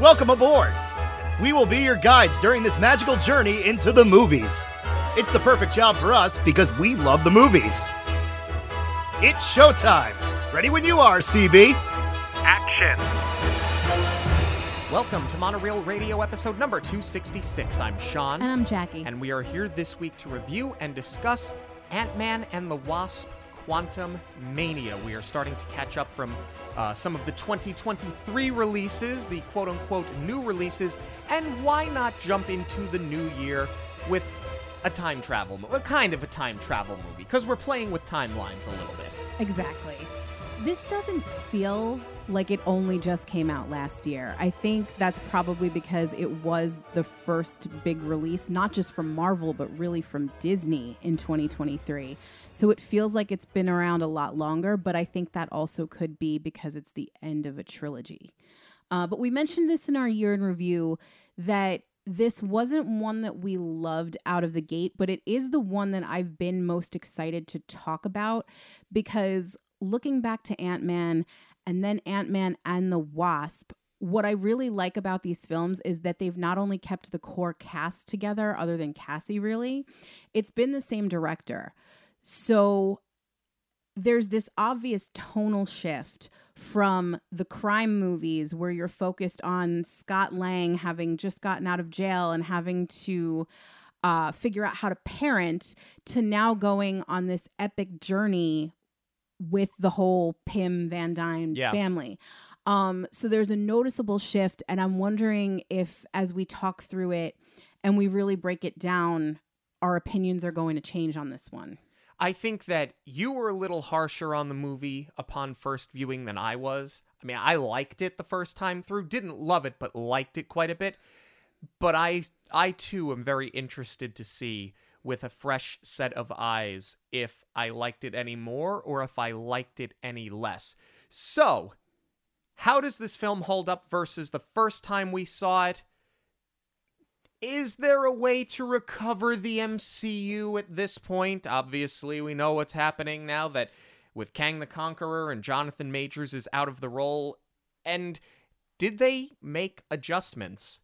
Welcome aboard! We will be your guides during this magical journey into the movies. It's the perfect job for us because we love the movies. It's showtime! Ready when you are, CB! Action! Welcome to Monoreel Radio episode number 266. I'm Sean. And I'm Jackie. And we are here this week to review and discuss Ant Man and the Wasp Quantum Mania. We are starting to catch up from uh, some of the 2023 releases, the quote unquote new releases, and why not jump into the new year with a time travel, mo- a kind of a time travel movie, because we're playing with timelines a little bit. Exactly. This doesn't feel like it only just came out last year. I think that's probably because it was the first big release, not just from Marvel, but really from Disney in 2023. So it feels like it's been around a lot longer, but I think that also could be because it's the end of a trilogy. Uh, but we mentioned this in our year in review that this wasn't one that we loved out of the gate, but it is the one that I've been most excited to talk about because looking back to Ant Man and then Ant Man and the Wasp, what I really like about these films is that they've not only kept the core cast together, other than Cassie, really, it's been the same director. So there's this obvious tonal shift from the crime movies where you're focused on Scott Lang having just gotten out of jail and having to uh, figure out how to parent to now going on this epic journey with the whole Pym Van Dyne Yeah. family. Um, so there's a noticeable shift, and I'm wondering if, as we talk through it and we really break it down, our opinions are going to change on this one. I think that you were a little harsher on the movie upon first viewing than I was. I mean, I liked it the first time through, didn't love it, but liked it quite a bit. But I I too am very interested to see with a fresh set of eyes if I liked it any more or if I liked it any less. So, how does this film hold up versus the first time we saw it? Is there a way to recover the MCU at this point? Obviously, we know what's happening now that with Kang the Conqueror and Jonathan Majors is out of the role. And did they make adjustments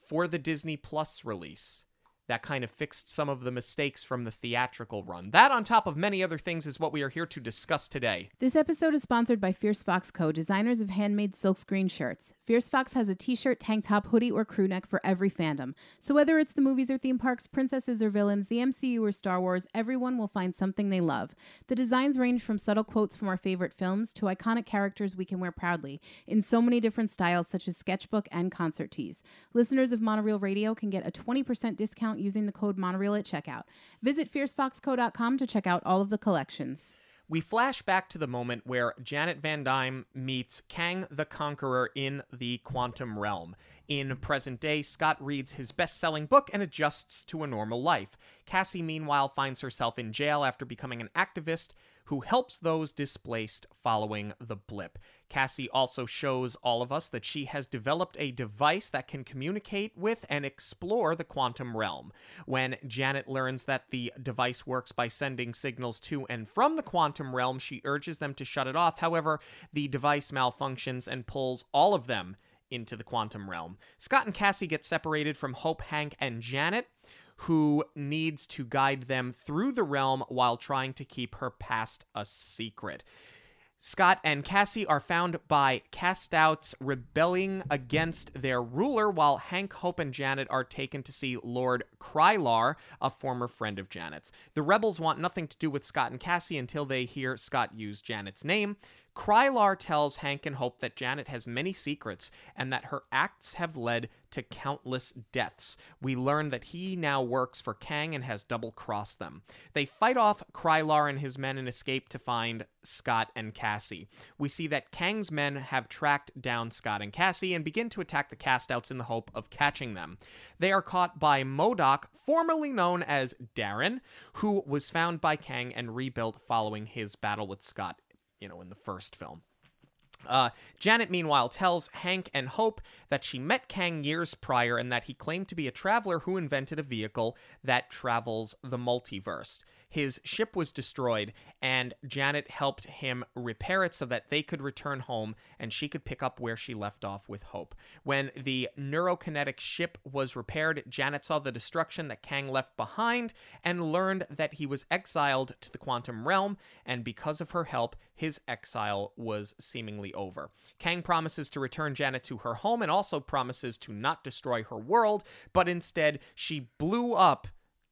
for the Disney Plus release? That kind of fixed some of the mistakes from the theatrical run. That, on top of many other things, is what we are here to discuss today. This episode is sponsored by Fierce Fox Co., designers of handmade silkscreen shirts. Fierce Fox has a t shirt, tank top, hoodie, or crew neck for every fandom. So whether it's the movies or theme parks, princesses or villains, the MCU or Star Wars, everyone will find something they love. The designs range from subtle quotes from our favorite films to iconic characters we can wear proudly in so many different styles, such as sketchbook and concert tees. Listeners of Monoreel Radio can get a 20% discount using the code Monoreel at checkout. Visit fiercefoxco.com to check out all of the collections. We flash back to the moment where Janet Van Dyne meets Kang the Conqueror in the quantum realm. In present day, Scott reads his best selling book and adjusts to a normal life. Cassie, meanwhile, finds herself in jail after becoming an activist who helps those displaced following the blip. Cassie also shows all of us that she has developed a device that can communicate with and explore the quantum realm. When Janet learns that the device works by sending signals to and from the quantum realm, she urges them to shut it off. However, the device malfunctions and pulls all of them into the quantum realm. Scott and Cassie get separated from Hope, Hank, and Janet who needs to guide them through the realm while trying to keep her past a secret. Scott and Cassie are found by cast outs rebelling against their ruler, while Hank, Hope, and Janet are taken to see Lord Krylar, a former friend of Janet's. The rebels want nothing to do with Scott and Cassie until they hear Scott use Janet's name. Krylar tells Hank and Hope that Janet has many secrets and that her acts have led to countless deaths. We learn that he now works for Kang and has double crossed them. They fight off Krylar and his men and escape to find Scott and Cassie. We see that Kang's men have tracked down Scott and Cassie and begin to attack the castouts in the hope of catching them. They are caught by MODOK, formerly known as Darren, who was found by Kang and rebuilt following his battle with Scott you know, in the first film. Uh, Janet, meanwhile, tells Hank and Hope that she met Kang years prior and that he claimed to be a traveler who invented a vehicle that travels the multiverse. His ship was destroyed, and Janet helped him repair it so that they could return home and she could pick up where she left off with Hope. When the neurokinetic ship was repaired, Janet saw the destruction that Kang left behind and learned that he was exiled to the quantum realm, and because of her help, his exile was seemingly over. Kang promises to return Janet to her home and also promises to not destroy her world, but instead she blew up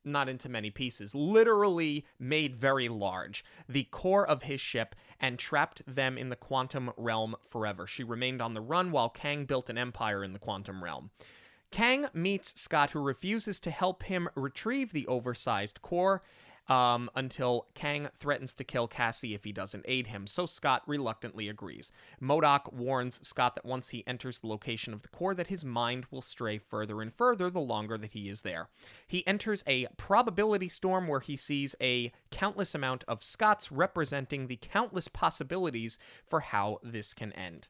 not into many pieces, literally made very large, the core of his ship and trapped them in the quantum realm forever. She remained on the run while Kang built an empire in the quantum realm. Kang meets Scott, who refuses to help him retrieve the oversized core. Um, until Kang threatens to kill Cassie if he doesn't aid him, so Scott reluctantly agrees. MODOK warns Scott that once he enters the location of the core, that his mind will stray further and further the longer that he is there. He enters a probability storm where he sees a countless amount of Scotts representing the countless possibilities for how this can end.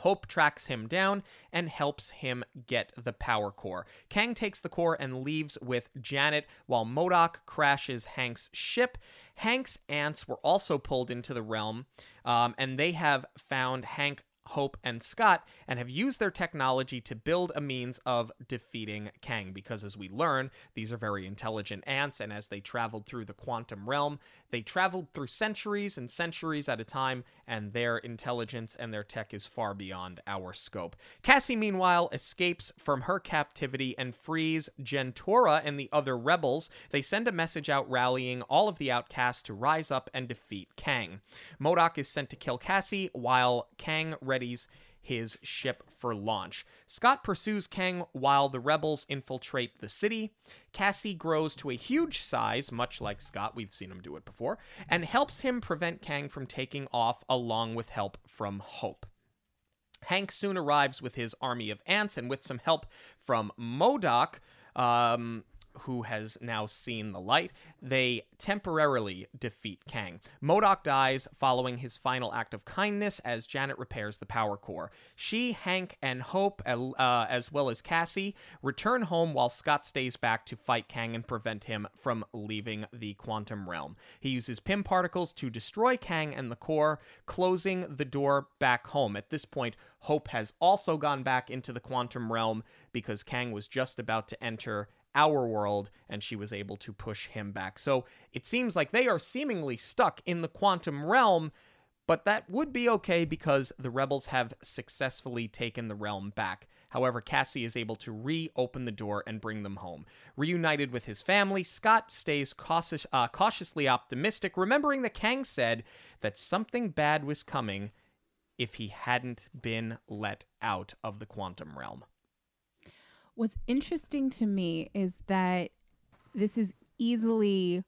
Hope tracks him down and helps him get the power core. Kang takes the core and leaves with Janet while MODOK crashes Hank's ship. Hank's ants were also pulled into the realm, um, and they have found Hank Hope, and Scott, and have used their technology to build a means of defeating Kang. Because as we learn, these are very intelligent ants, and as they traveled through the quantum realm, they traveled through centuries and centuries at a time, and their intelligence and their tech is far beyond our scope. Cassie, meanwhile, escapes from her captivity and frees Jentorra and the other rebels. They send a message out rallying all of the outcasts to rise up and defeat Kang. MODOK is sent to kill Cassie, while Kang readies his ship for launch. Scott pursues Kang while the rebels infiltrate the city. Cassie grows to a huge size, much like Scott, we've seen him do it before, and helps him prevent Kang from taking off along with help from Hope. Hank soon arrives with his army of ants, and with some help from MODOK, um, who has now seen the light, they temporarily defeat Kang. MODOK dies following his final act of kindness as Janet repairs the power core. She, Hank, and Hope, uh, as well as Cassie, return home while Scott stays back to fight Kang and prevent him from leaving the quantum realm. He uses Pym particles to destroy Kang and the core, closing the door back home. At this point, Hope has also gone back into the quantum realm because Kang was just about to enter our world and she was able to push him back. So it seems like they are seemingly stuck in the quantum realm, but that would be okay because the rebels have successfully taken the realm back. However, Cassie is able to reopen the door and bring them home. Reunited with his family, Scott stays cautious, uh, cautiously optimistic, remembering that Kang said that something bad was coming if he hadn't been let out of the quantum realm. What's interesting to me is that this is easily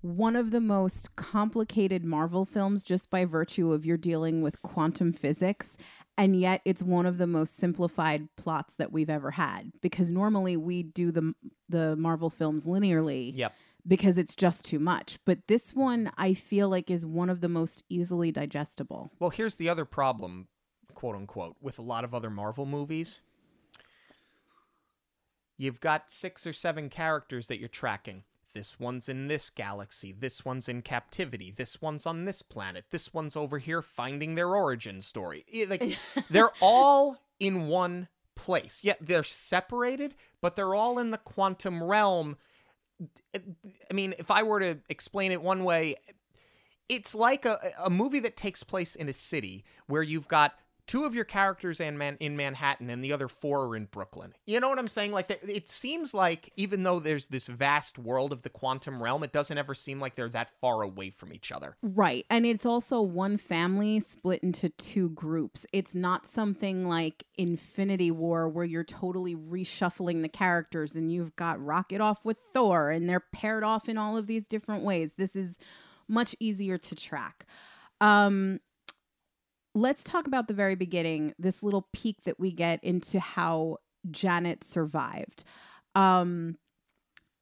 one of the most complicated Marvel films just by virtue of you're dealing with quantum physics. And yet, it's one of the most simplified plots that we've ever had because normally we do the the Marvel films linearly. Yep. Because it's just too much. But this one, I feel like, is one of the most easily digestible. Well, here's the other problem, quote unquote, with a lot of other Marvel movies You've got six or seven characters that you're tracking. This one's in this galaxy. This one's in captivity. This one's on this planet. This one's over here finding their origin story. Like they're all in one place. Yet yeah, they're separated, but they're all in the quantum realm. I mean, if I were to explain it one way, it's like a, a movie that takes place in a city where you've got two of your characters and Man in Manhattan and the other four are in Brooklyn. You know what I'm saying? Like it seems like even though there's this vast world of the quantum realm, it doesn't ever seem like they're that far away from each other. Right. And it's also one family split into two groups. It's not something like Infinity War where you're totally reshuffling the characters and you've got Rocket off with Thor and they're paired off in all of these different ways. This is much easier to track. Um let's talk about the very beginning, this little peek that we get into how Janet survived. Um,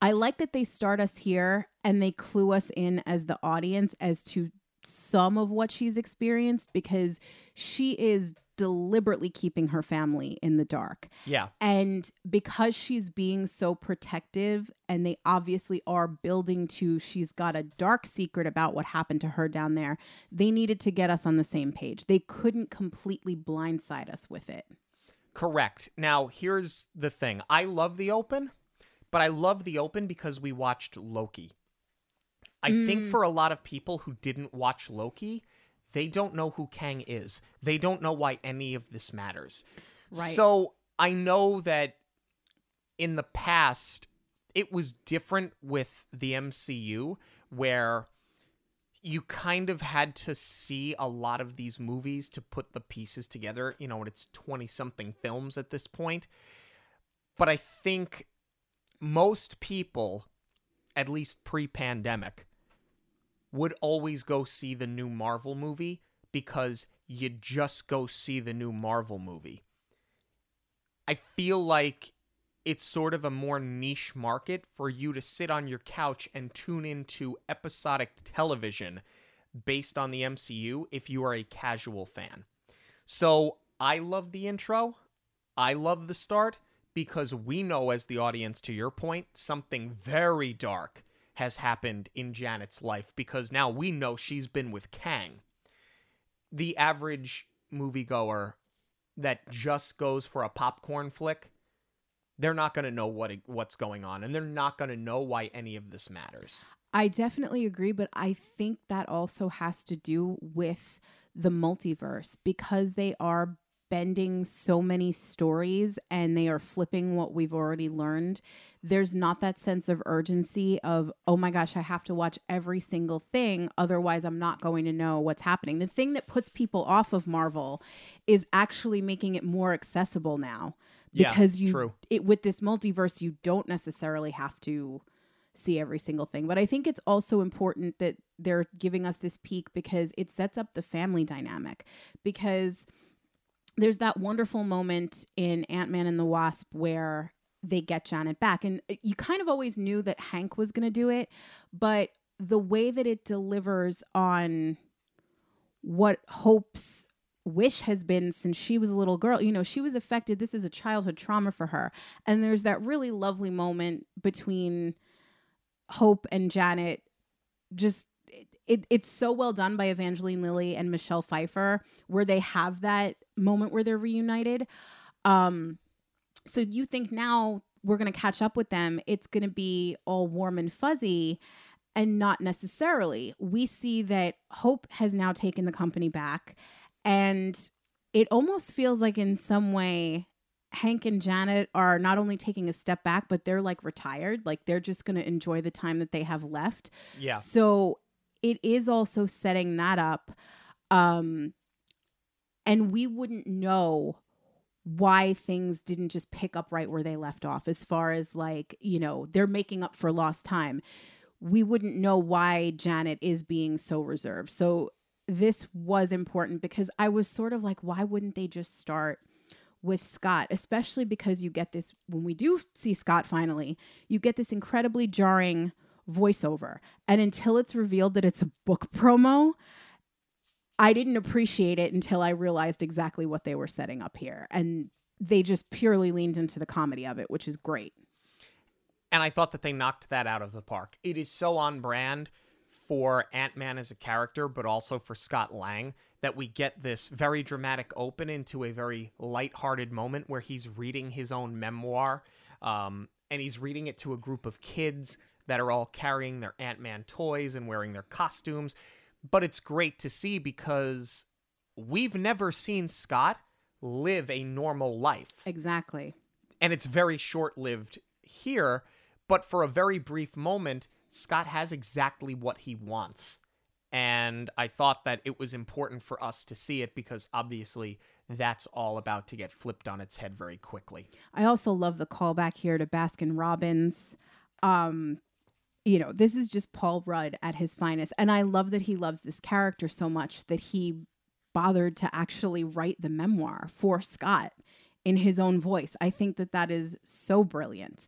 I like that they start us here and they clue us in as the audience as to some of what she's experienced because she is deliberately keeping her family in the dark. Yeah. And because she's being so protective, and they obviously are building to she's got a dark secret about what happened to her down there, they needed to get us on the same page. They couldn't completely blindside us with it. Correct. Now, here's the thing I love the open, but I love the open because we watched Loki. I think mm. for a lot of people who didn't watch Loki, they don't know who Kang is. They don't know why any of this matters. Right. So I know that in the past, it was different with the MCU where you kind of had to see a lot of these movies to put the pieces together. You know, and it's 20 something films at this point. But I think most people, at least pre pandemic, would always go see the new Marvel movie because you just go see the new Marvel movie. I feel like it's sort of a more niche market for you to sit on your couch and tune into episodic television based on the MCU if you are a casual fan. So I love the intro. I love the start because we know, as the audience, to your point, something very dark has happened in Janet's life because now we know she's been with Kang. The average moviegoer that just goes for a popcorn flick, they're not going to know what what's going on and they're not going to know why any of this matters. I definitely agree, but I think that also has to do with the multiverse because they are bending so many stories and they are flipping what we've already learned. There's not that sense of urgency of, oh my gosh, I have to watch every single thing. Otherwise, I'm not going to know what's happening. The thing that puts people off of Marvel is actually making it more accessible now. Yeah, Because you true. it with this multiverse, you don't necessarily have to see every single thing. But I think it's also important that they're giving us this peek because it sets up the family dynamic. Because there's that wonderful moment in Ant Man and the Wasp where they get Janet back. And uh, you kind of always knew that Hank was going to do it. But the way that it delivers on what Hope's wish has been since she was a little girl. You know, she was affected. This is a childhood trauma for her. And there's that really lovely moment between Hope and Janet. Just it, it's so well done by Evangeline Lilly and Michelle Pfeiffer, where they have that moment where they're reunited. Um, so you think now we're going to catch up with them? It's going to be all warm and fuzzy, and not necessarily. We see that Hope has now taken the company back, and it almost feels like in some way Hank and Janet are not only taking a step back, but they're like retired. Like they're just going to enjoy the time that they have left. Yeah. So it is also setting that up. Um, and we wouldn't know why things didn't just pick up right where they left off, as far as like, you know, they're making up for lost time. We wouldn't know why Janet is being so reserved. So this was important because I was sort of like, why wouldn't they just start? with Scott, especially because you get this when we do see Scott finally, you get this incredibly jarring voiceover. And until it's revealed that it's a book promo, I didn't appreciate it until I realized exactly what they were setting up here. And they just purely leaned into the comedy of it, which is great. And I thought that they knocked that out of the park. It is so on brand for Ant Man as a character, but also for Scott Lang, that we get this very dramatic open into a very lighthearted moment where he's reading his own memoir. Um, and he's reading it to a group of kids that are all carrying their Ant Man toys and wearing their costumes. But it's great to see because we've never seen Scott live a normal life Exactly. and it's very short lived here, but for a very brief moment, Scott has exactly what he wants. And I thought that it was important for us to see it because obviously that's all about to get flipped on its head very quickly. I also love the callback here to Baskin Robbins. Um, you know, this is just Paul Rudd at his finest. And I love that he loves this character so much that he bothered to actually write the memoir for Scott in his own voice. I think that that is so brilliant.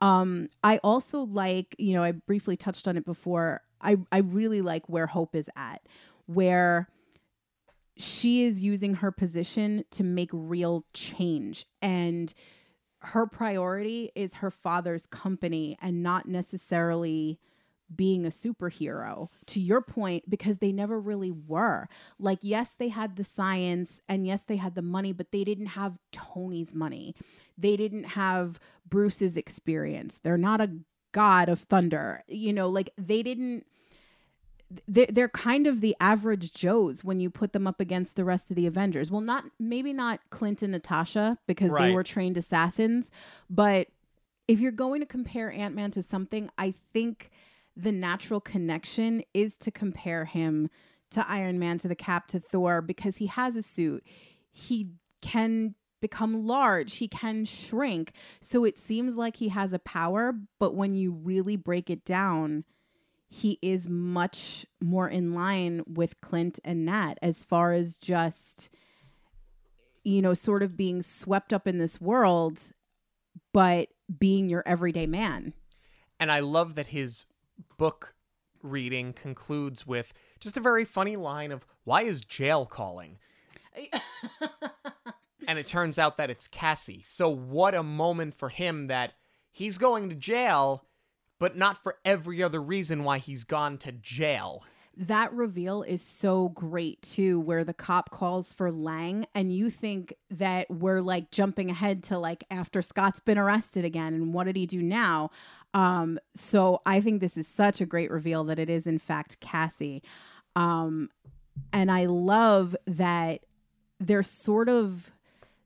Um, I also like, you know, I briefly touched on it before. I, I really like where Hope is at, where she is using her position to make real change and her priority is her father's company and not necessarily being a superhero. To your point because they never really were. Like yes they had the science and yes they had the money but they didn't have tony's money. They didn't have bruce's experience. They're not a god of thunder. You know like they didn't they're, they're kind of the average joes when you put them up against the rest of the avengers. Well not maybe not clint and natasha because Right. they were trained assassins but if you're going to compare ant-man to something i think the natural connection is to compare him to iron man to the cap to thor because he has a suit. He can become large. He can shrink. So it seems like he has a power but when you really break it down he is much more in line with Clint and Nat as far as just you know sort of being swept up in this world but being your everyday man. And I love that his book reading concludes with just a very funny line of why is jail calling? and it turns out that it's Cassie. So what a moment for him that he's going to jail, but not for every other reason why he's gone to jail. That reveal is so great too, where the cop calls for Lang, and you think that we're like jumping ahead to like after Scott's been arrested again, and what did he do now? Um, so I think this is such a great reveal that it is in fact Cassie. Um, and I love that they're sort of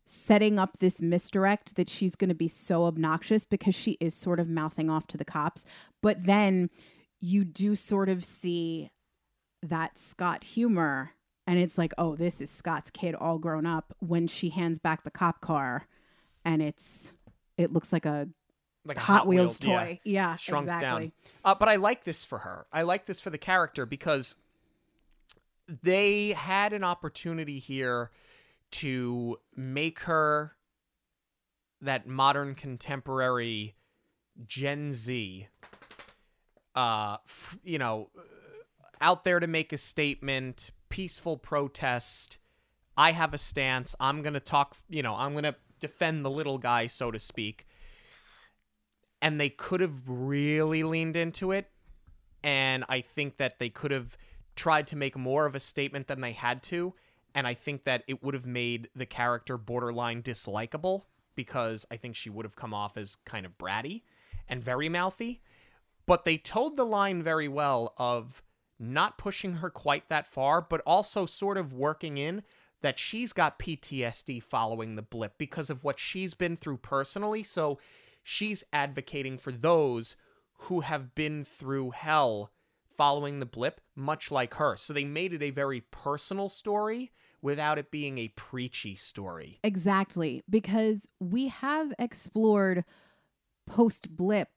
setting up this misdirect that she's going to be so obnoxious because she is sort of mouthing off to the cops. But then you do sort of see that Scott humor. And it's like, oh, this is Scott's kid all grown up when she hands back the cop car and it's, it looks like a Like a Hot, Wheels, yeah. toy. Yeah, shrunk exactly. down. Uh, but I like this for her. I like this for the character because they had an opportunity here to make her that modern contemporary Gen Z, uh, f- you know, out there to make a statement, peaceful protest. I have a stance. I'm going to talk, you know, I'm going to defend the little guy, so to speak and they could have really leaned into it and i think that they could have tried to make more of a statement than they had to and i think that it would have made the character borderline dislikable because i think she would have come off as kind of bratty and very mouthy but they told the line very well of not pushing her quite that far but also sort of working in that she's got PTSD following the blip because of what she's been through personally so she's advocating for those who have been through hell following the blip, much like her. So they made it a very personal story without it being a preachy story. Exactly, because we have explored post blip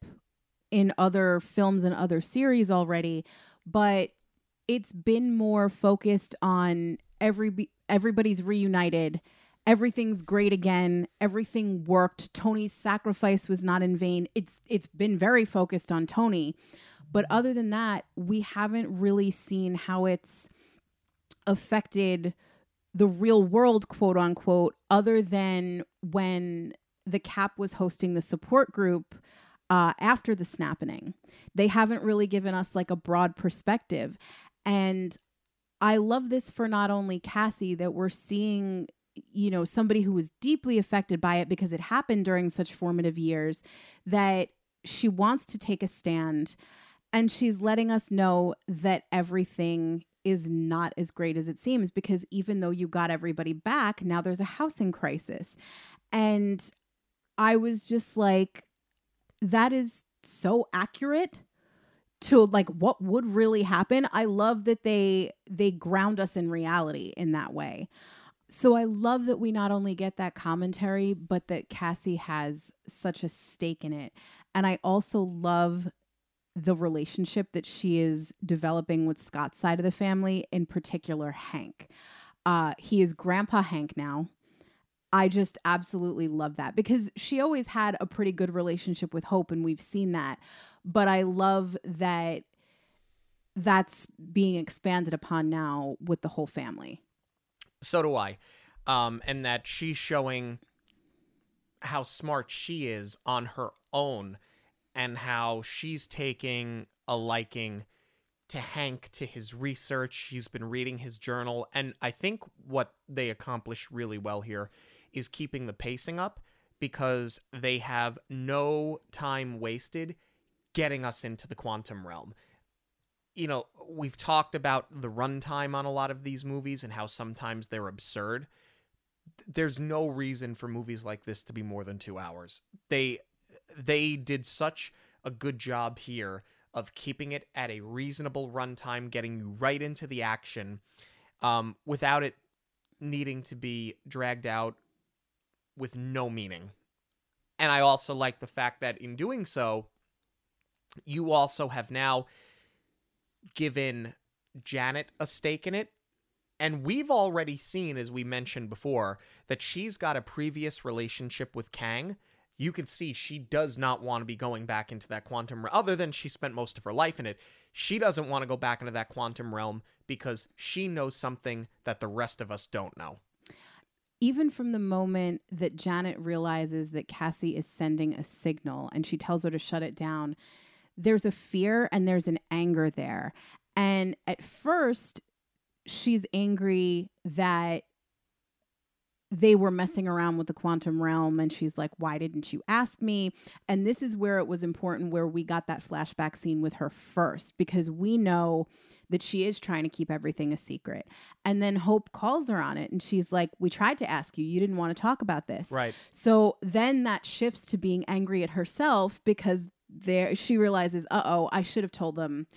in other films and other series already, but it's been more focused on every everybody's reunited. Everything's great again. Everything worked. Tony's sacrifice was not in vain. It's it's been very focused on Tony. But other than that, we haven't really seen how it's affected the real world, quote unquote, other than when the cap was hosting the support group uh, after the snapping. They haven't really given us like a broad perspective. And I love this for not only Cassie, that we're seeing, you know, somebody who was deeply affected by it because it happened during such formative years, that she wants to take a stand and she's letting us know that everything is not as great as it seems because even though you got everybody back, now there's a housing crisis. And I was just like, that is so accurate to like what would really happen. I love that they they ground us in reality in that way. So I love that we not only get that commentary, but that Cassie has such a stake in it. And I also love the relationship that she is developing with Scott's side of the family, in particular Hank. Uh, he is Grandpa Hank now. I just absolutely love that because she always had a pretty good relationship with Hope, and we've seen that. But I love that that's being expanded upon now with the whole family. So do I. Um, and that she's showing how smart she is on her own and how she's taking a liking to Hank to his research. She's been reading his journal. And I think what they accomplish really well here is keeping the pacing up because they have no time wasted getting us into the quantum realm. You know, we've talked about the runtime on a lot of these movies and how sometimes they're absurd. There's no reason for movies like this to be more than 2 hours. They they did such a good job here of keeping it at a reasonable runtime, getting you right into the action um, without it needing to be dragged out with no meaning. And I also like the fact that in doing so, you also have now given Janet a stake in it. And we've already seen, as we mentioned before, that she's got a previous relationship with Kang you can see she does not want to be going back into that quantum realm, other than she spent most of her life in it. She doesn't want to go back into that quantum realm because she knows something that the rest of us don't know. Even from the moment that Janet realizes that Cassie is sending a signal and she tells her to shut it down, there's a fear and there's an anger there. And at first, she's angry that they were messing around with the quantum realm and she's like why didn't you ask me? And this is where it was important where we got that flashback scene with her first because we know that she is trying to keep everything a secret. And then hope calls her on it and she's like we tried to ask you. You didn't want to talk about this. Right. So then that shifts to being angry at herself because there she realizes uh-oh i should have told them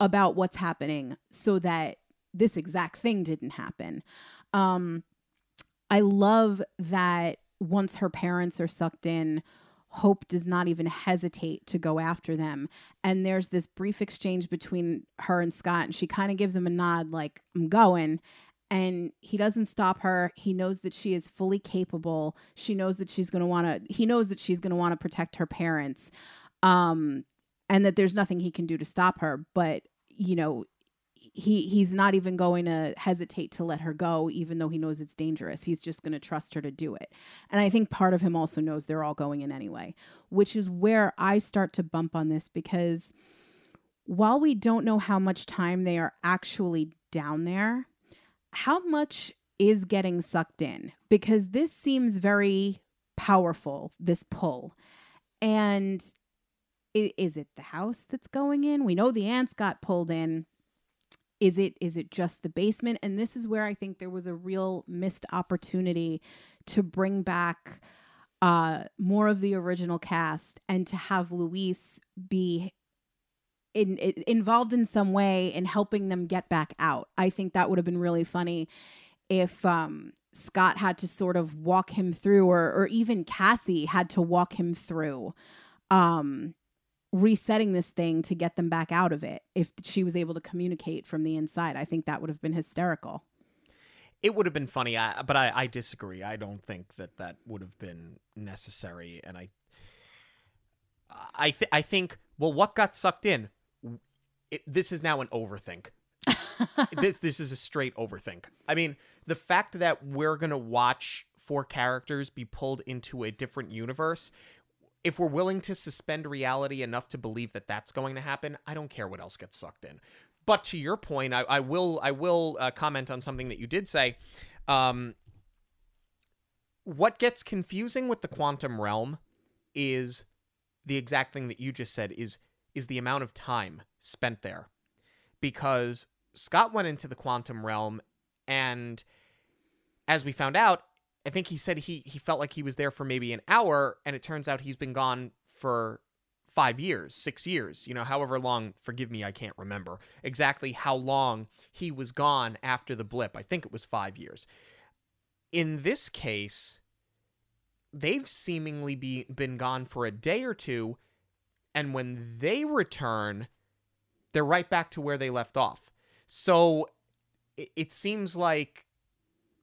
about what's happening so that this exact thing didn't happen. Um I love that once her parents are sucked in, Hope does not even hesitate to go after them. And there's this brief exchange between her and Scott, and she kind of gives him a nod, like, I'm going. And he doesn't stop her. He knows that she is fully capable. She knows that she's going to want to, he knows that she's going to want to protect her parents. Um, and that there's nothing he can do to stop her. But, you know, he he's not even going to hesitate to let her go even though he knows it's dangerous. He's just going to trust her to do it. And i think part of him also knows they're all going in anyway which is where i start to bump on this because while we don't know how much time they are actually down there how much is getting sucked in? Because this seems very powerful this pull. And is it the house that's going in? We know the ants got pulled in is it is it just the basement? And this is where i think there was a real missed opportunity to bring back uh more of the original cast and to have luis be in, in, involved in some way in helping them get back out. I think that would have been really funny if um scott had to sort of walk him through or or even cassie had to walk him through um resetting this thing to get them back out of it if she was able to communicate from the inside. I think that would have been hysterical. It would have been funny but I, I disagree. I don't think that that would have been necessary and i i, th- I think well what got sucked in it, this is now an overthink. This, this is a straight overthink. I mean the fact that we're gonna watch four characters be pulled into a different universe if we're willing to suspend reality enough to believe that that's going to happen, I don't care what else gets sucked in. But to your point, I, I will I will uh, comment on something that you did say. Um, what gets confusing with the quantum realm is the exact thing that you just said is is the amount of time spent there because Scott went into the quantum realm and as we found out I think he said he he felt like he was there for maybe an hour, and it turns out he's been gone for five years, six years, you know, however long. Forgive me, I can't remember exactly how long he was gone after the blip. I think it was five years. In this case, they've seemingly be, been gone for a day or two, and when they return, they're right back to where they left off. So it, it seems like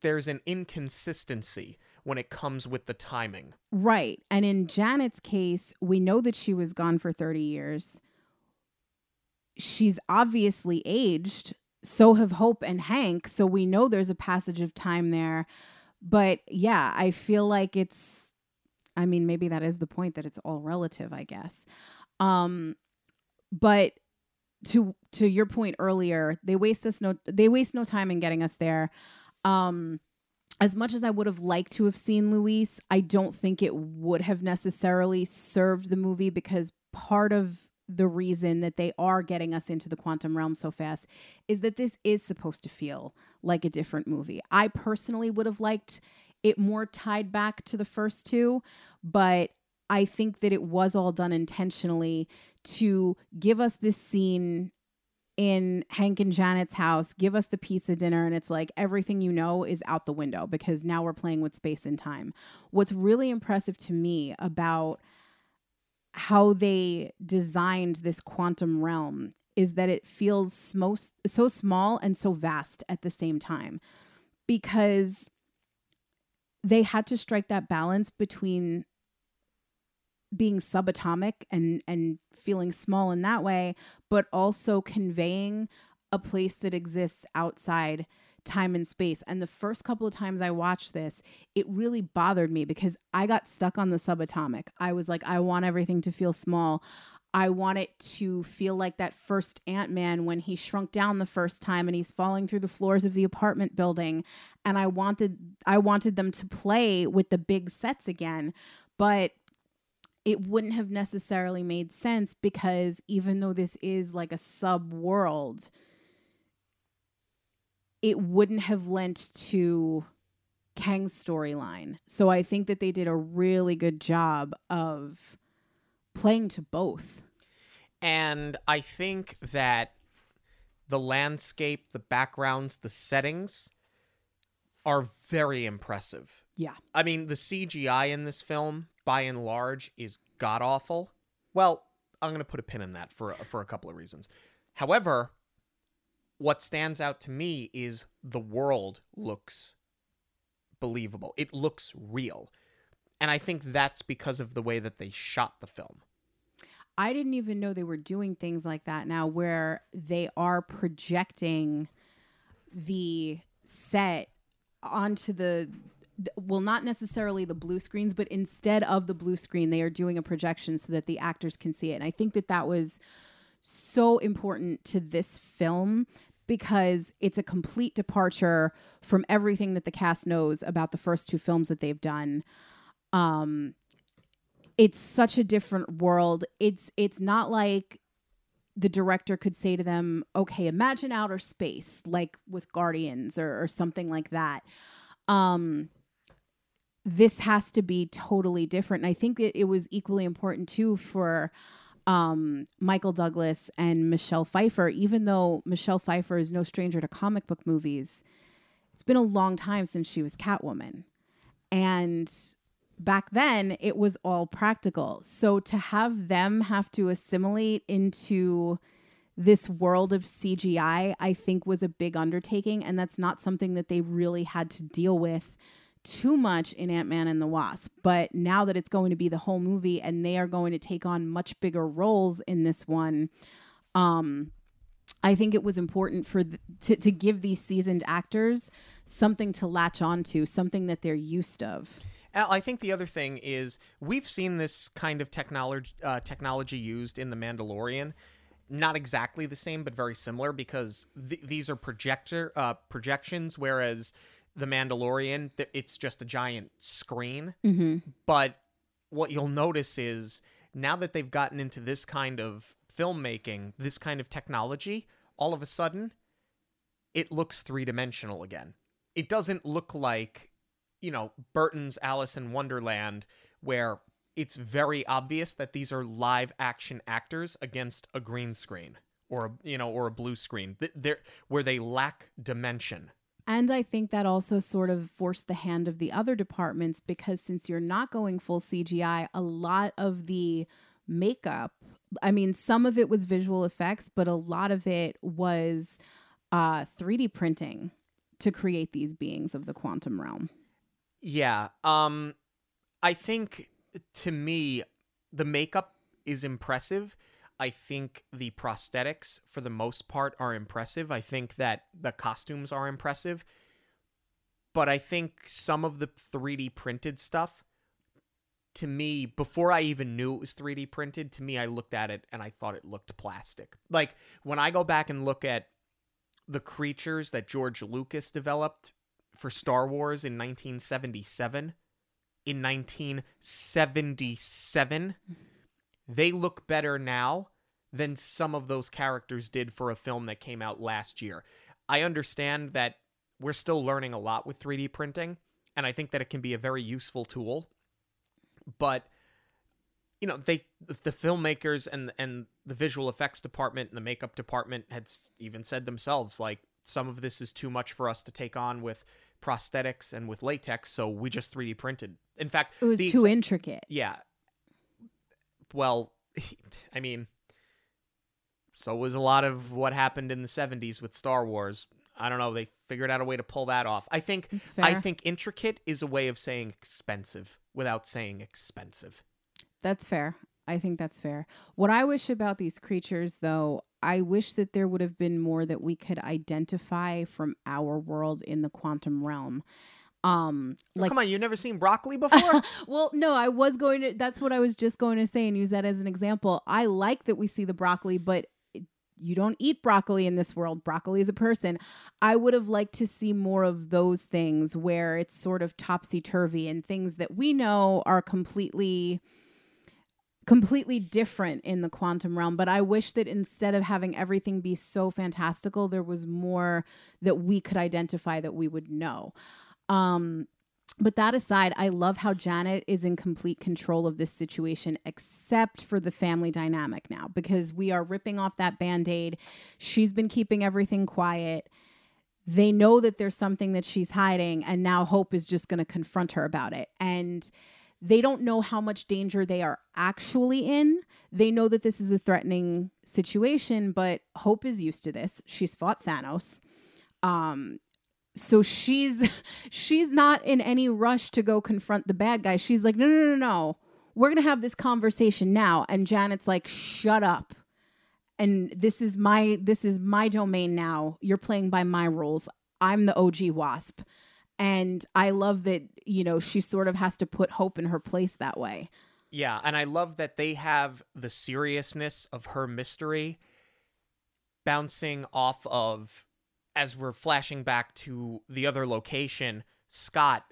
there's an inconsistency when it comes with the timing. Right. And in Janet's case, we know that she was gone for 30 years. She's obviously aged so have Hope and Hank. So we know there's a passage of time there. But yeah, I feel like it's, I mean, maybe that is the point that it's all relative, I guess. Um, but to to your point earlier, they waste us no they waste no time in getting us there. Um, as much as I would have liked to have seen Luis, I don't think it would have necessarily served the movie because part of the reason that they are getting us into the quantum realm so fast is that this is supposed to feel like a different movie. I personally would have liked it more tied back to the first two, but I think that it was all done intentionally to give us this scene in Hank and Janet's house, give us the pizza dinner, and it's like everything you know is out the window because now we're playing with space and time. What's really impressive to me about how they designed this quantum realm is that it feels smo- so small and so vast at the same time because they had to strike that balance between being subatomic and and feeling small in that way but also conveying a place that exists outside time and space and the first couple of times i watched this it really bothered me because i got stuck on the subatomic i was like i want everything to feel small I want it to feel like that first Ant Man when he shrunk down the first time and he's falling through the floors of the apartment building. And I wanted I wanted them to play with the big sets again. But it wouldn't have necessarily made sense because even though this is like a sub world, it wouldn't have lent to Kang's storyline. So I think that they did a really good job of playing to both. And I think that the landscape, the backgrounds, the settings are very impressive. Yeah. I mean, the CGI in this film, by and large, is god awful. Well, I'm going to put a pin in that for for a couple of reasons. However, what stands out to me is the world looks believable. It looks real. And I think that's because of the way that they shot the film. I didn't even know they were doing things like that now where they are projecting the set onto the well not necessarily the blue screens but instead of the blue screen they are doing a projection so that the actors can see it. And i think that that was so important to this film because it's a complete departure from everything that the cast knows about the first two films that they've done. Um it's such a different world. It's it's not like the director could say to them okay imagine outer space like with guardians or, or something like that. Um this has to be totally different. And I think that it was equally important too for um, Michael Douglas and Michelle Pfeiffer, even though Michelle Pfeiffer is no stranger to comic book movies. It's been a long time since she was Catwoman. And back then, it was all practical. So to have them have to assimilate into this world of CGI, I think was a big undertaking. And that's not something that they really had to deal with too much in Ant Man and the Wasp, but now that it's going to be the whole movie and they are going to take on much bigger roles in this one, um, I think it was important for the, to to give these seasoned actors something to latch onto, something that they're used of. I think the other thing is we've seen this kind of technology uh, technology used in the Mandalorian. Not exactly the same, but very similar because th- these are projector uh, projections, whereas the Mandalorian, it's just a giant screen. Mm-hmm. But what you'll notice is now that they've gotten into this kind of filmmaking, this kind of technology, all of a sudden, it looks three dimensional again. It doesn't look like, you know, Burton's Alice in Wonderland, where it's very obvious that these are live action actors against a green screen or a, you know or a blue screen. They're, where they lack dimension. And I think that also sort of forced the hand of the other departments because since you're not going full CGI, a lot of the makeup, I mean, some of it was visual effects, but a lot of it was uh, 3D printing to create these beings of the quantum realm. Yeah. Um, I think to me, the makeup is impressive. I think the prosthetics, for the most part, are impressive. I think that the costumes are impressive. But I think some of the 3D printed stuff, to me, before I even knew it was 3D printed, to me, I looked at it and I thought it looked plastic. Like, when I go back and look at the creatures that George Lucas developed for Star Wars in 1977, in 1977, they look better now than some of those characters did for a film that came out last year. I understand that we're still learning a lot with 3D printing, and I think that it can be a very useful tool. But you know, they the filmmakers and and the visual effects department and the makeup department had even said themselves like some of this is too much for us to take on with prosthetics and with latex, so we just 3D printed. In fact, It was too ex- intricate. yeah. Well, I mean, so was a lot of what happened in the 70s with Star Wars. I don't know, they figured out a way to pull that off. I think I think intricate is a way of saying expensive without saying expensive. That's fair. I think that's fair. What I wish about these creatures, though, I wish that there would have been more that we could identify from our world in the quantum realm. Um, Oh, like, come on, you've never seen broccoli before? well, no, I was going to. That's what I was just going to say and use that as an example. I like that we see the broccoli, but you don't eat broccoli in this world. Broccoli is a person. I would have liked to see more of those things where it's sort of topsy turvy and things that we know are completely completely different in the quantum realm but i wish that instead of having everything be so fantastical there was more that we could identify that we would know um but that aside, I love how Janet is in complete control of this situation, except for the family dynamic now, because we are ripping off that band aid. She's been keeping everything quiet. They know that there's something that she's hiding, and now Hope is just going to confront her about it. And they don't know how much danger they are actually in. They know that this is a threatening situation, but Hope is used to this. She's fought Thanos. Um, so she's she's not in any rush to go confront the bad guy. She's like, no, no, no, no. We're gonna have this conversation now. And Janet's like, shut up. And this is my this is my domain now. You're playing by my rules. I'm the OG wasp. And I love that, you know, she sort of has to put hope in her place that way. Yeah, and I love that they have the seriousness of her mystery bouncing off of as we're flashing back to the other location, Scott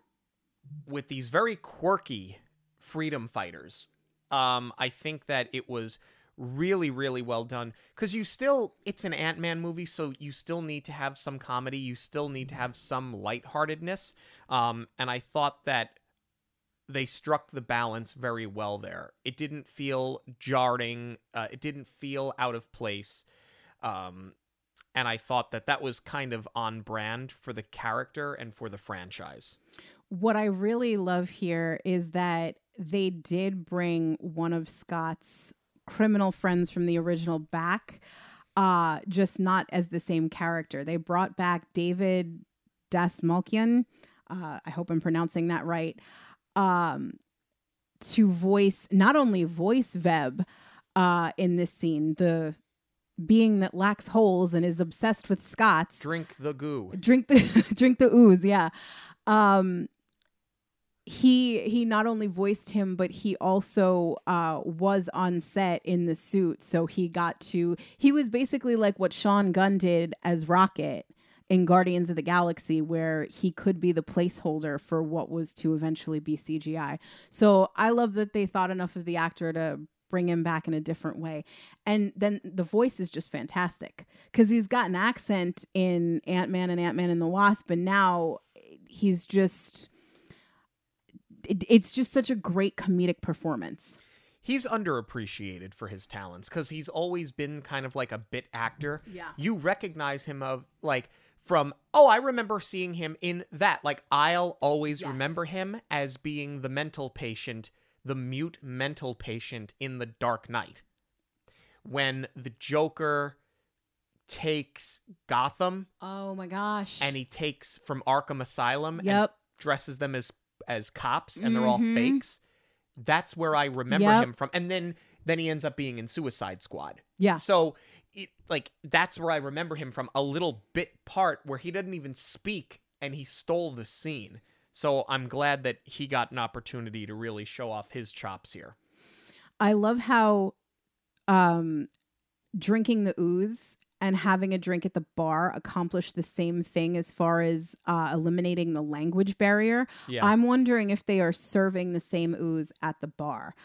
with these very quirky freedom fighters. Um I think that it was really really well done cuz you still it's an Ant-Man movie so you still need to have some comedy, you still need to have some lightheartedness. Um and I thought that they struck the balance very well there. It didn't feel jarring. Uh, it didn't feel out of place. Um, and I thought that that was kind of on brand for the character and for the franchise. What I really love here is that they did bring one of Scott's criminal friends from the original back, uh, just not as the same character. They brought back David Dastmalchian. Uh, I hope I'm pronouncing that right. Um, to voice not only voice Veb uh, in this scene, the being that lacks holes and is obsessed with Scott's. Drink the goo. drink the drink the ooze yeah um he he not only voiced him but he also uh was on set in the suit so he got to he was basically like what Sean Gunn did as Rocket in Guardians of the Galaxy where he could be the placeholder for what was to eventually be CGI. So I love that they thought enough of the actor to bring him back in a different way. And then the voice is just fantastic because he's got an accent in Ant Man and Ant Man and the Wasp, and now he's just. It, it's just such a great comedic performance. He's underappreciated for his talents because he's always been kind of like a bit actor. Yeah. You recognize him of like from oh I remember seeing him in that. Like I'll always Yes. remember him as being the mental patient, the mute mental patient in the Dark Knight. When the Joker takes Gotham Oh my gosh. and he takes from Arkham Asylum and Yep. dresses them as as cops and they're all Mhm. fakes. That's where I remember Yep. him from. And then then he ends up being in Suicide Squad. Yeah. So, it, like, that's where I remember him from a little bit part where he didn't even speak and he stole the scene. So I'm glad that he got an opportunity to really show off his chops here. I love how um, drinking the ooze and having a drink at the bar accomplish the same thing as far as uh, eliminating the language barrier. Yeah. I'm wondering if they are serving the same ooze at the bar.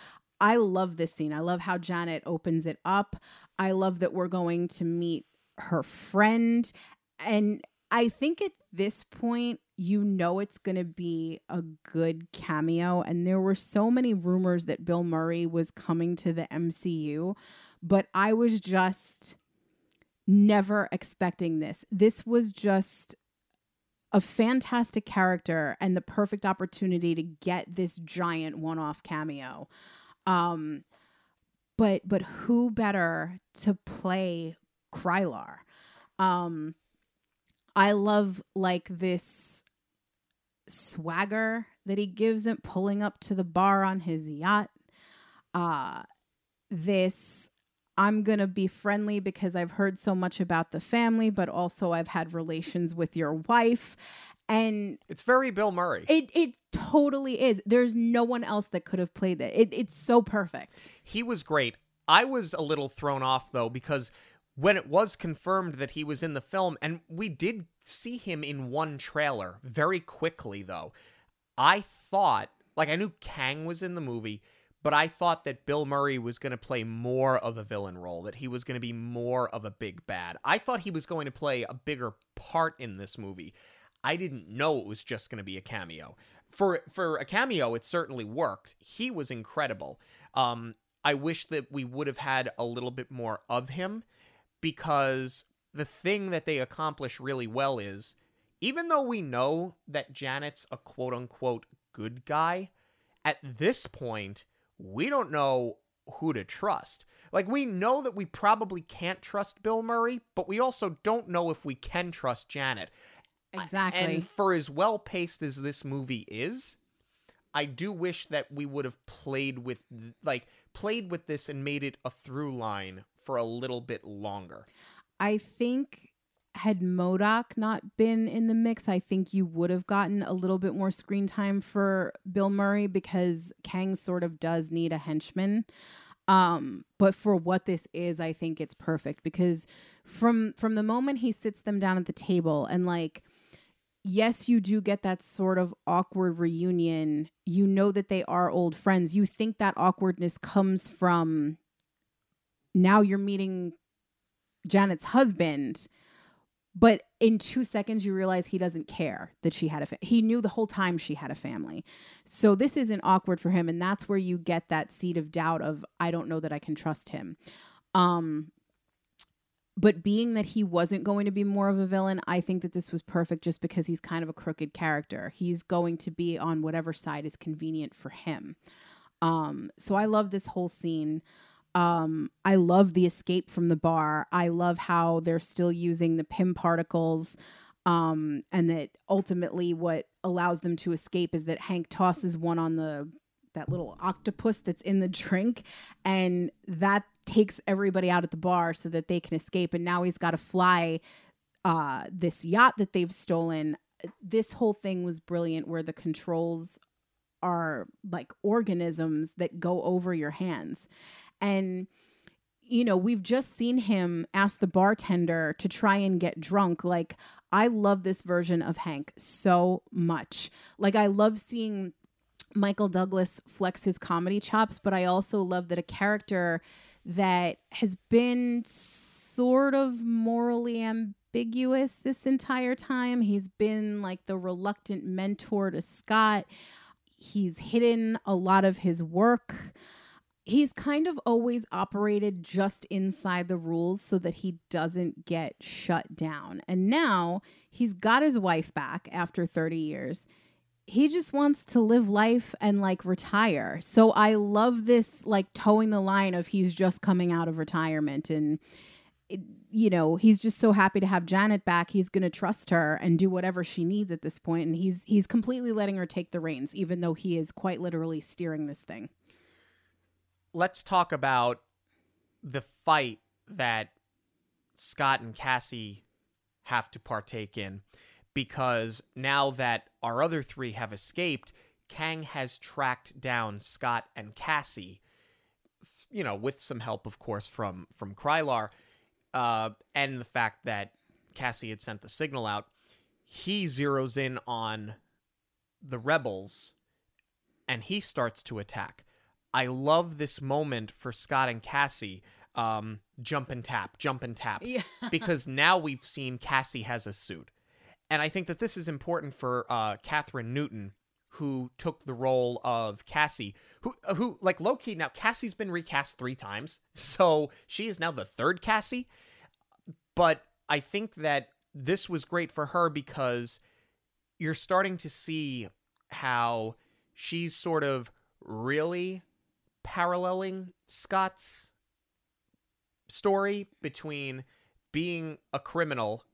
I love this scene. I love how Janet opens it up. I love that we're going to meet her friend. And I think at this point, you know it's going to be a good cameo. And there were so many rumors that Bill Murray was coming to the MCU, but I was just never expecting this. This was just a fantastic character and the perfect opportunity to get this giant one-off cameo. Um but but who better to play Krylar? Um I love like this swagger that he gives him pulling up to the bar on his yacht. Uh this I'm going to be friendly because I've heard so much about the family, but also I've had relations with your wife. And It's very Bill Murray. it it totally is. There's no one else that could have played that. It, it's so perfect. He was great. I was a little thrown off though because when it was confirmed that he was in the film and we did see him in one trailer very quickly though. I thought like I knew Kang was in the movie, but I thought that Bill Murray was going to play more of a villain role, that he was going to be more of a big bad. I thought he was going to play a bigger part in this movie. I didn't know it was just going to be a cameo. For for a cameo, it certainly worked. He was incredible. Um, I wish that we would have had a little bit more of him because the thing that they accomplish really well is even though we know that Janet's a quote unquote good guy, at this point, we don't know who to trust. Like, we know that we probably can't trust Bill Murray, but we also don't know if we can trust Janet. Exactly. And for as well paced as this movie is, I do wish that we would have played with like played with this and made it a through line for a little bit longer. I think had MODOK not been in the mix, I think you would have gotten a little bit more screen time for Bill Murray because Kang sort of does need a henchman. Um, but for what this is, I think it's perfect because from from the moment he sits them down at the table and like yes, you do get that sort of awkward reunion. You know that they are old friends. You think that awkwardness comes from now you're meeting Janet's husband, but in two seconds you realize he doesn't care that she had a fa- he knew the whole time she had a family. So this isn't awkward for him, and that's where you get that seed of doubt of I don't know that I can trust him. Um, but being that he wasn't going to be more of a villain, I think that this was perfect just because he's kind of a crooked character. He's going to be on whatever side is convenient for him. Um, so I love this whole scene. Um, I love the escape from the bar. I love how they're still using the Pym particles. Um, and that ultimately what allows them to escape is that Hank tosses one on the that little octopus that's in the drink and that takes everybody out at the bar so that they can escape and now he's got to fly uh this yacht that they've stolen this whole thing was brilliant where the controls are like organisms that go over your hands and you know we've just seen him ask the bartender to try and get drunk like i love this version of hank so much like i love seeing Michael Douglas flex his comedy chops, but I also love that a character that has been sort of morally ambiguous this entire time. He's been like the reluctant mentor to Scott. He's hidden a lot of his work. He's kind of always operated just inside the rules so that he doesn't get shut down. And now he's got his wife back after 30 years he just wants to live life and like retire. So I love this like towing the line of he's just coming out of retirement and you know, he's just so happy to have Janet back. He's going to trust her and do whatever she needs at this point and he's he's completely letting her take the reins even though he is quite literally steering this thing. Let's talk about the fight that Scott and Cassie have to partake in because now that our other three have escaped, Kang has tracked down Scott and Cassie, you know, with some help, of course, from from Krylar, uh, and the fact that Cassie had sent the signal out. He zeroes in on the rebels, and he starts to attack. I love this moment for Scott and Cassie. Um, jump and tap, jump and tap, Yeah. because now we've seen Cassie has a suit, and I think that this is important for uh, Kathryn Newton, who took the role of Cassie, who uh, who like low key now Cassie's been recast three times, so she is now the third Cassie. But I think that this was great for her because you're starting to see how she's sort of really paralleling Scott's story between being a criminal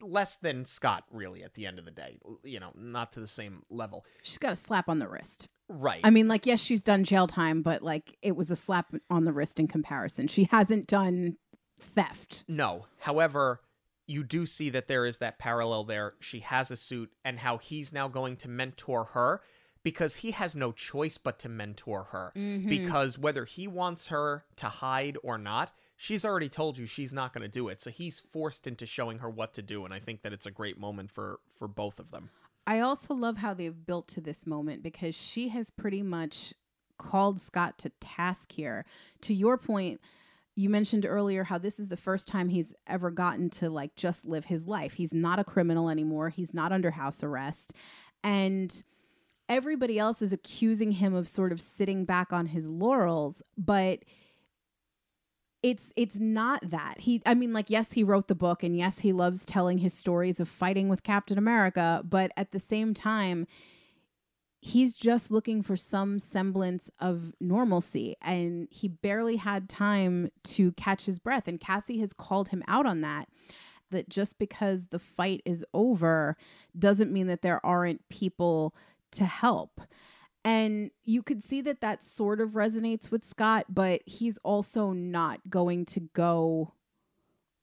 less than Scott really at the end of the day you know not to the same level She's got a slap on the wrist. right I mean, like, yes, she's done jail time, but like, it was a slap on the wrist in comparison. She hasn't done theft. No. However, you do see that there is that parallel there. She has a suit, and how he's now going to mentor her because he has no choice but to mentor her. Mm-hmm. Because whether he wants her to hide or not, she's already told you she's not going to do it. So he's forced into showing her what to do, and I think that it's a great moment for for both of them. I also love how they've built to this moment because she has pretty much called Scott to task here. To your point, you mentioned earlier how this is the first time he's ever gotten to like just live his life. He's not a criminal anymore. He's not under house arrest. And everybody else is accusing him of sort of sitting back on his laurels, but it's it's not that. He i mean like yes he wrote the book and yes he loves telling his stories of fighting with captain america but at the same time he's just looking for some semblance of normalcy. And he barely had time to catch his breath. And cassie has called him out on that that just because the fight is over doesn't mean that there aren't people to help and you could see that that sort of resonates with Scott, but he's also not going to go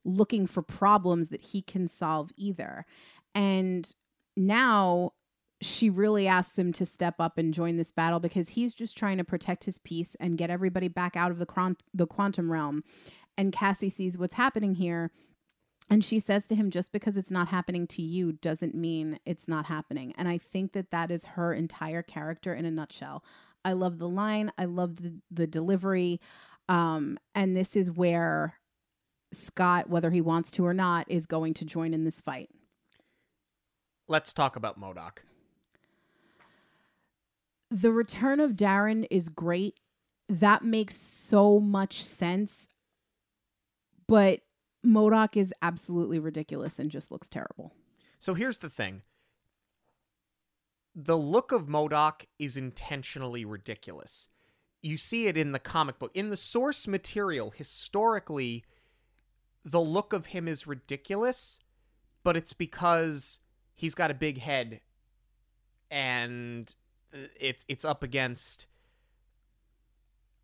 looking for problems that he can solve either. And now she really asks him to step up and join this battle because he's just trying to protect his peace and get everybody back out of the quant- the quantum realm. And Cassie sees what's happening here and she says to him, just because it's not happening to you doesn't mean it's not happening. And I think that that is her entire character in a nutshell. I love the line, I love the, the delivery. Um, and this is where Scott, whether he wants to or not, is going to join in this fight. Let's talk about MODOK. The return of Darren is great. That makes so much sense. But MODOK is absolutely ridiculous and just looks terrible. So here's the thing. The look of MODOK is intentionally ridiculous. You see it in the comic book. In the source material, historically, the look of him is ridiculous, but it's because he's got a big head and it's it's up against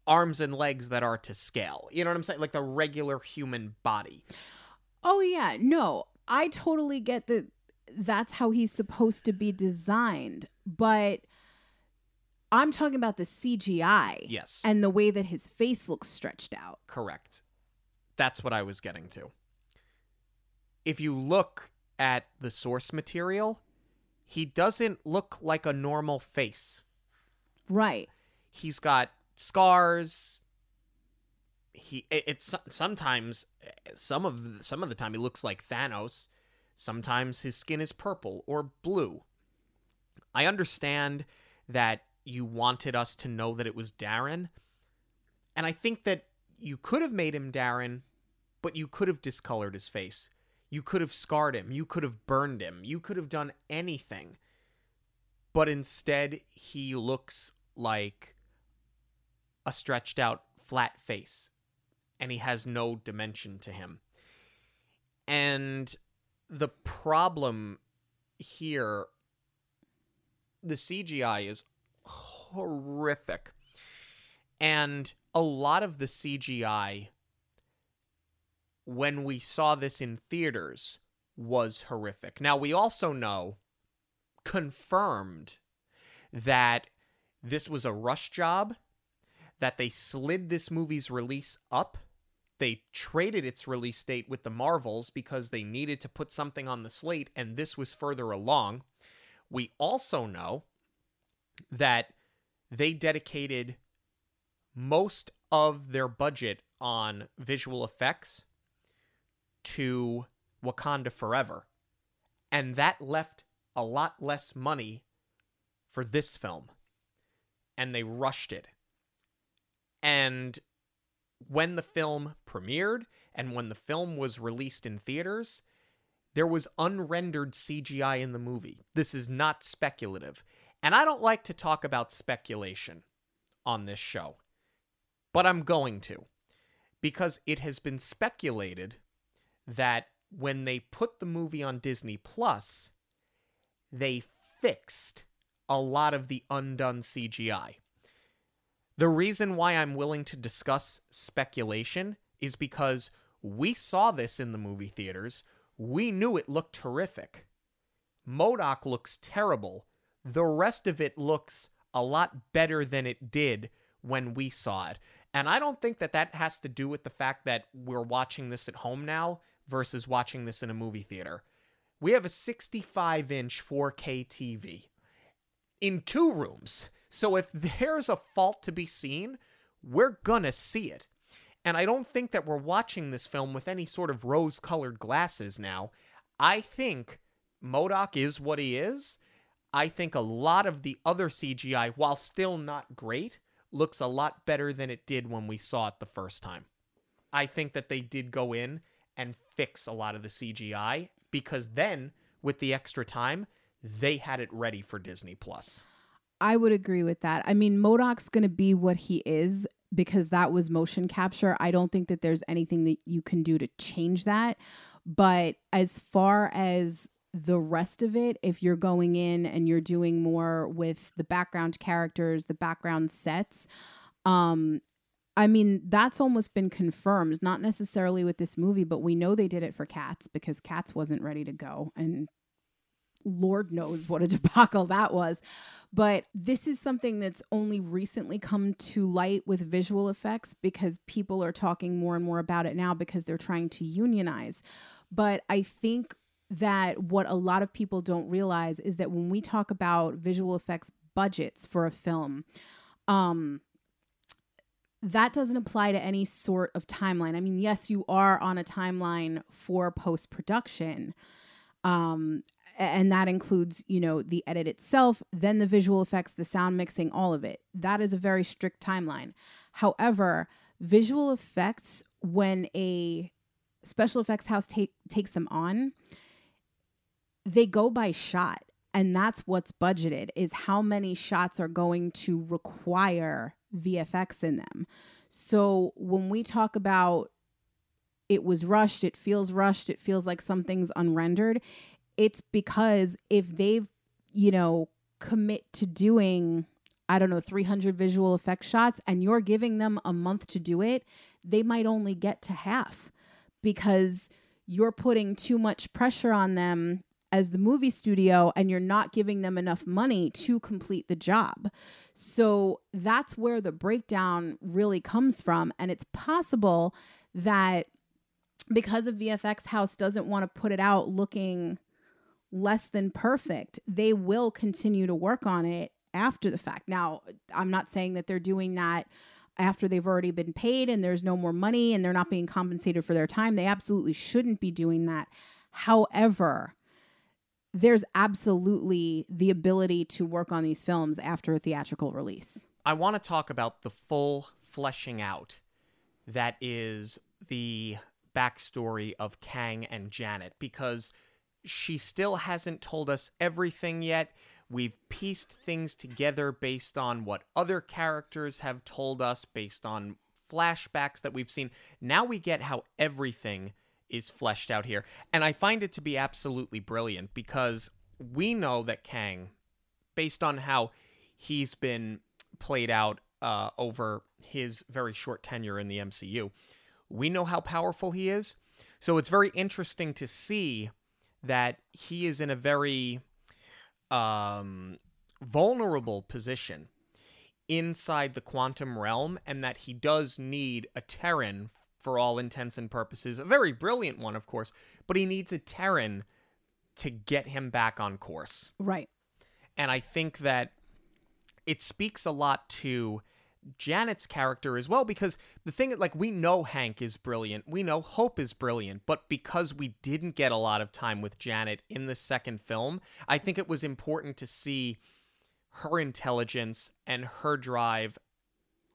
arms and legs that are to scale. You know what I'm saying? Like the regular human body. Oh yeah, no. I totally get that that's how he's supposed to be designed, but I'm talking about the CGI Yes. and the way that his face looks stretched out. Correct. That's what I was getting to. If you look at the source material, he doesn't look like a normal face. Right. He's got scars. He it- it's sometimes some of some of the time he looks like Thanos. Sometimes his skin is purple or blue. I understand that you wanted us to know that it was Darren, and I think that you could have made him Darren, but you could have discolored his face. You could have scarred him. You could have burned him. You could have done anything. But instead, he looks like a stretched out flat face, and he has no dimension to him. And the problem here, the CGI is horrific. And a lot of the CGI, when we saw this in theaters, was horrific. Now, we also know, confirmed, that this was a rush job, that they slid this movie's release up. They traded its release date with the Marvels because they needed to put something on the slate, and this was further along. We also know that they dedicated most of their budget on visual effects to Wakanda Forever. And that left a lot less money for this film. And they rushed it. And when the film premiered and when the film was released in theaters, there was unrendered CGI in the movie. This is not speculative. And I don't like to talk about speculation on this show, but I'm going to. Because it has been speculated that when they put the movie on Disney Plus, they fixed a lot of the undone CGI. The reason why I'm willing to discuss speculation is because we saw this in the movie theaters. We knew it looked terrific. MODOK looks terrible. The rest of it looks a lot better than it did when we saw it. And I don't think that that has to do with the fact that we're watching this at home now versus watching this in a movie theater. We have a 65 inch 4K TV in two rooms. So if there's a fault to be seen, we're gonna see it. And I don't think that we're watching this film with any sort of rose colored glasses now. I think MODOK is what he is. I think a lot of the other CGI, while still not great, looks a lot better than it did when we saw it the first time. I think that they did go in and fix a lot of the CGI because then, with the extra time, they had it ready for Disney Plus. I would agree with that. I mean, MODOK's going to be what he is because that was motion capture. I don't think that there's anything that you can do to change that. But as far as the rest of it, if you're going in and you're doing more with the background characters, the background sets, um, I mean, that's almost been confirmed, not necessarily with this movie, but we know they did it for Cats because Cats wasn't ready to go. And Lord knows what a debacle that was. But this is something that's only recently come to light with visual effects because people are talking more and more about it now because they're trying to unionize. But I think that what a lot of people don't realize is that when we talk about visual effects budgets for a film, um, that doesn't apply to any sort of timeline. I mean, yes, you are on a timeline for post production. Um, and that includes you know the edit itself then the visual effects the sound mixing all of it. That is a very strict timeline. However visual effects when a special effects house take, takes them on they go by shot and that's what's budgeted is how many shots are going to require vfx in them. So when we talk about it was rushed it feels rushed it feels like something's unrendered it's because if they've, you know, commit to doing, I don't know, 300 visual effect shots and you're giving them a month to do it, they might only get to half because you're putting too much pressure on them as the movie studio and you're not giving them enough money to complete the job. So that's where the breakdown really comes from. And it's possible that because of VFX House doesn't want to put it out looking less than perfect, they will continue to work on it after the fact. Now, I'm not saying that they're doing that after they've already been paid and there's no more money and they're not being compensated for their time. They absolutely shouldn't be doing that. However, there's absolutely the ability to work on these films after a theatrical release. I want to talk about the full fleshing out that is the backstory of Kang and Janet because she still hasn't told us everything yet. We've pieced things together based on what other characters have told us, based on flashbacks that we've seen. Now we get how everything is fleshed out here. And I find it to be absolutely brilliant because we know that Kang, based on how he's been played out uh, over his very short tenure in the MCU. We know how powerful he is. So it's very interesting to see that he is in a very um, vulnerable position inside the quantum realm and that he does need a Terran for all intents and purposes. A very brilliant one, of course, but he needs a Terran to get him back on course. Right. And I think that it speaks a lot to Janet's character as well because the thing like we know Hank is brilliant, we know Hope is brilliant, but because we didn't get a lot of time with Janet in the second film, I think it was important to see her intelligence and her drive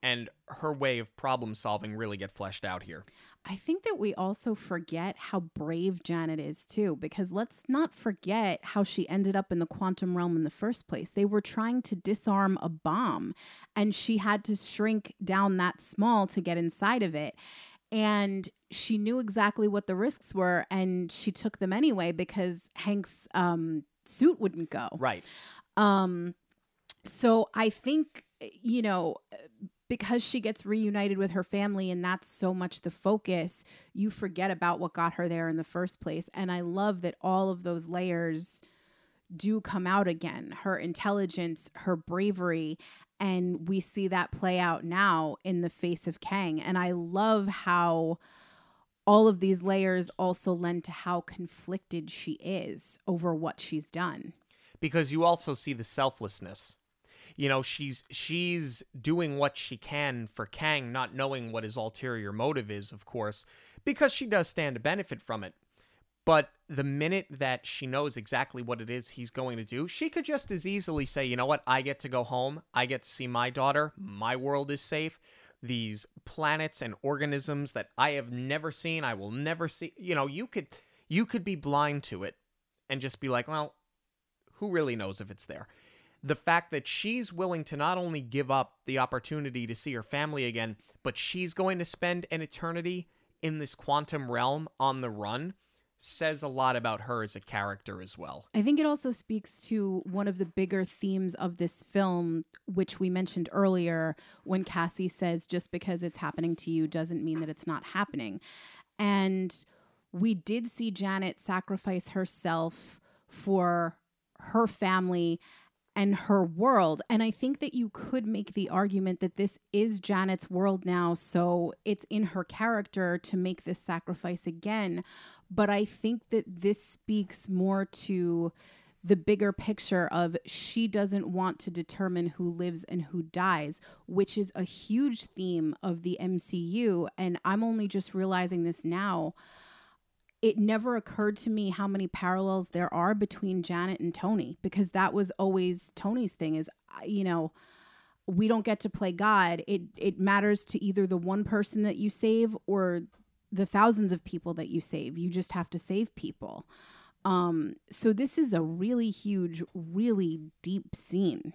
and her way of problem solving really get fleshed out here. I think that we also forget how brave Janet is too, because let's not forget how she ended up in the quantum realm in the first place. They were trying to disarm a bomb, and she had to shrink down that small to get inside of it. And she knew exactly what the risks were, and she took them anyway because Hank's um, suit wouldn't go. Right. Um, so I think, you know, because she gets reunited with her family and that's so much the focus, you forget about what got her there in the first place. And I love that all of those layers do come out again her intelligence, her bravery. And we see that play out now in the face of Kang. And I love how all of these layers also lend to how conflicted she is over what she's done. Because you also see the selflessness you know she's she's doing what she can for Kang, not knowing what his ulterior motive is, of course, because she does stand to benefit from it. But the minute that she knows exactly what it is he's going to do, she could just as easily say, you know what, I get to go home, I get to see my daughter, my world is safe. These planets and organisms that I have never seen, I will never see. You know, you could you could be blind to it and just be like, well, who really knows if it's there? The fact that she's willing to not only give up the opportunity to see her family again, but she's going to spend an eternity in this quantum realm on the run says a lot about her as a character as well. I think it also speaks to one of the bigger themes of this film, which we mentioned earlier when Cassie says, just because it's happening to you doesn't mean that it's not happening. And we did see Janet sacrifice herself for her family and her world. And I think that you could make the argument that this is Janet's world now. So it's in her character to make this sacrifice again. But I think that this speaks more to the bigger picture of she doesn't want to determine who lives and who dies, which is a huge theme of the MCU. And I'm only just realizing this now it never occurred to me how many parallels there are between Janet and Tony because that was always Tony's thing is you know we don't get to play God. It it matters to either the one person that you save or the thousands of people that you save. You just have to save people. Um so this is a really huge really deep scene.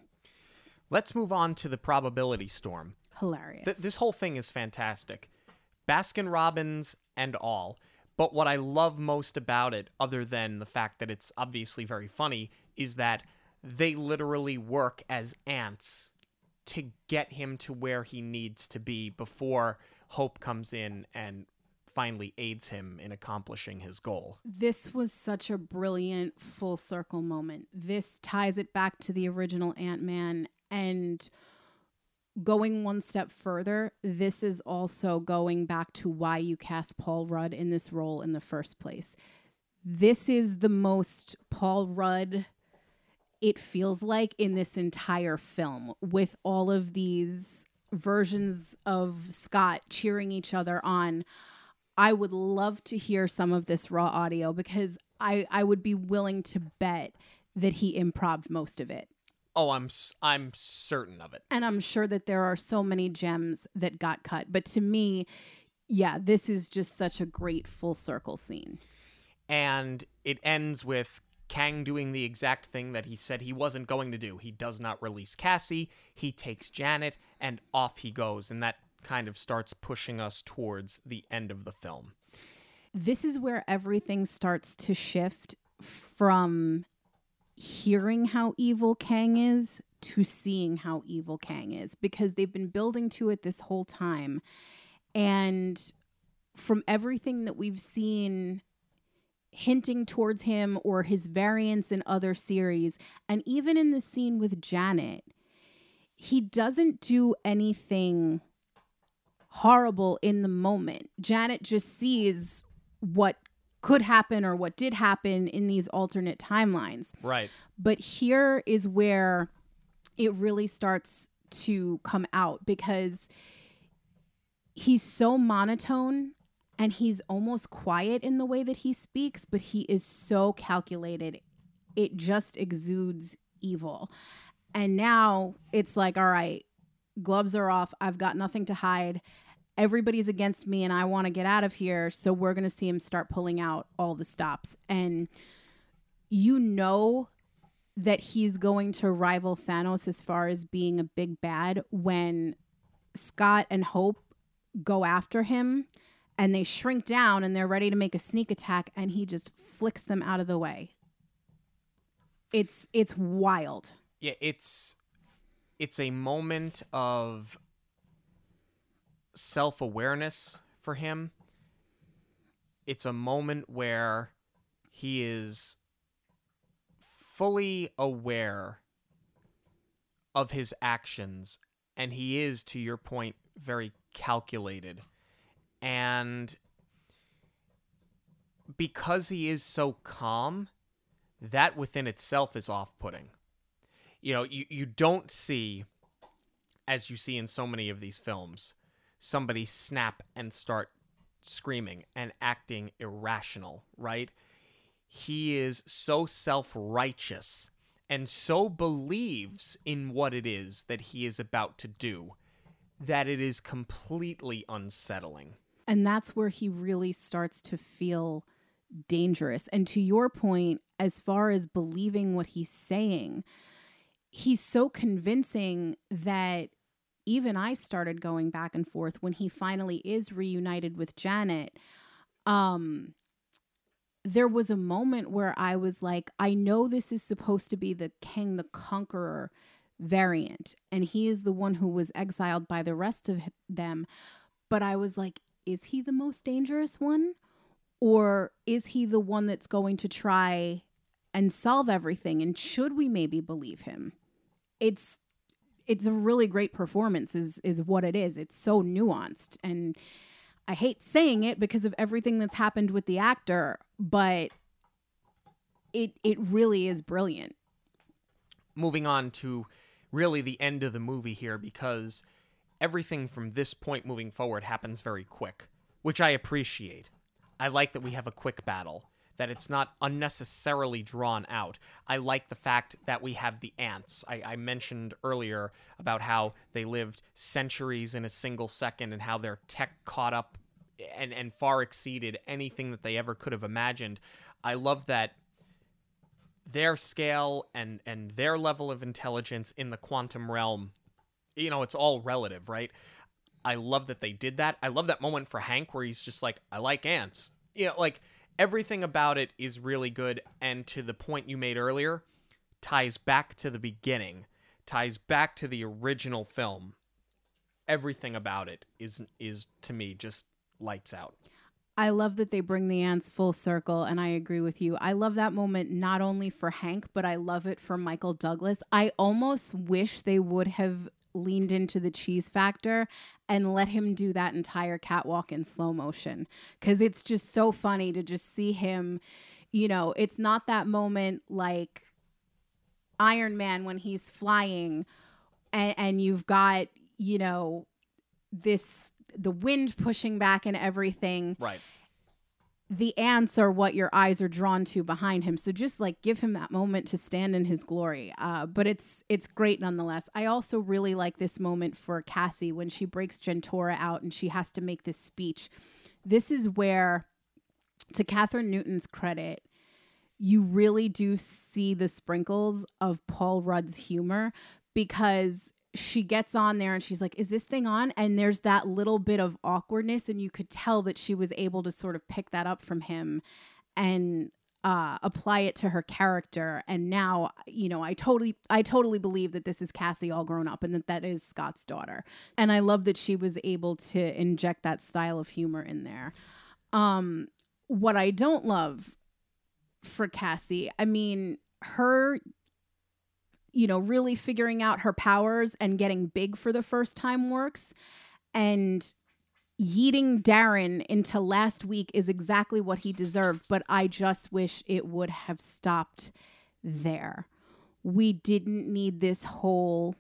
Let's move on to the probability storm. Hilarious. Th- this whole thing is fantastic. Baskin Robbins and all but what I love most about it, other than the fact that it's obviously very funny, is that they literally work as ants to get him to where he needs to be before Hope comes in and finally aids him in accomplishing his goal. This was such a brilliant full circle moment. This ties it back to the original Ant Man and going one step further, this is also going back to why you cast Paul Rudd in this role in the first place. This is the most Paul Rudd it feels like in this entire film with all of these versions of Scott cheering each other on. I would love to hear some of this raw audio because I, I would be willing to bet that he improv most of it. Oh, I'm I'm certain of it. And I'm sure that there are so many gems that got cut. But to me, yeah, this is just such a great full circle scene. And it ends with Kang doing the exact thing that he said he wasn't going to do. He does not release Cassie, he takes Janet, and off he goes. And that kind of starts pushing us towards the end of the film. This is where everything starts to shift from hearing how evil Kang is to seeing how evil Kang is because they've been building to it this whole time. And from everything that we've seen hinting towards him or his variants in other series, and even in the scene with Janet, he doesn't do anything horrible in the moment. Janet just sees what could happen or what did happen in these alternate timelines. Right. But here is where it really starts to come out because he's so monotone and he's almost quiet in the way that he speaks, but he is so calculated. It just exudes evil. And now it's like, all right, gloves are off. I've got nothing to hide. Everybody's against me and I want to get out of here. So we're going to see him start pulling out all the stops. And you know that he's going to rival Thanos as far as being a big bad when Scott and Hope go after him and they shrink down and they're ready to make a sneak attack and he just flicks them out of the way. It's it's wild. Yeah, it's it's a moment of self-awareness for him. It's a moment where he is fully aware of his actions and he is to your point very calculated and because he is so calm that within itself is off-putting you know you, you don't see as you see in so many of these films somebody snap and start screaming and acting irrational right he is so self-righteous and so believes in what it is that he is about to do that it is completely unsettling And that's where he really starts to feel dangerous. And to your point, as far as believing what he's saying, he's so convincing that even I started going back and forth when he finally is reunited with Janet. Um, there was a moment where I was like, I know this is supposed to be the Kang the Conqueror variant, and he is the one who was exiled by the rest of them. But I was like, is he the most dangerous one? Or is he the one that's going to try and solve everything? And should we maybe believe him? It's it's a really great performance is is what it is. It's so nuanced and I hate saying it because of everything that's happened with the actor, but it it really is brilliant. moving on to really the end of the movie here because everything from this point moving forward happens very quick, which I appreciate. I like that we have a quick battle, that it's not unnecessarily drawn out. I like the fact that we have the ants. I, I mentioned earlier about how they lived centuries in a single second and how their tech caught up and, and far exceeded anything that they ever could have imagined. I love that their scale and and their level of intelligence in the quantum realm you know it's all relative right i love that they did that i love that moment for hank where he's just like i like ants you know like everything about it is really good and to the point you made earlier ties back to the beginning ties back to the original film everything about it is is to me just lights out I love that they bring the ants full circle, and I agree with you. I love that moment not only for Hank, but I love it for Michael Douglas. I almost wish they would have leaned into the cheese factor and let him do that entire catwalk in slow motion because it's just so funny to just see him. You know, it's not that moment like Iron Man when he's flying and, and you've got, you know, this the wind pushing back and everything right the ants are what your eyes are drawn to behind him. So just like give him that moment to stand in his glory. Uh, but it's it's great nonetheless. I also really like this moment for cassie when she breaks jentorra out and she has to make this speech. This is where to kathryn newton's credit you really do see the sprinkles of paul rudd's humor because she gets on there and she's like, Is this thing on? And there's that little bit of awkwardness. And you could tell that she was able to sort of pick that up from him. And uh, apply it to her character and now you know i totally i totally believe that this is cassie all grown up and that that is scott's daughter and i love that she was able to inject that style of humor in there um what i don't love for cassie i mean her you know really figuring out her powers and getting big for the first time works and yeeting Darren into last week is exactly what he deserved, but I just wish it would have stopped there. We didn't need this whole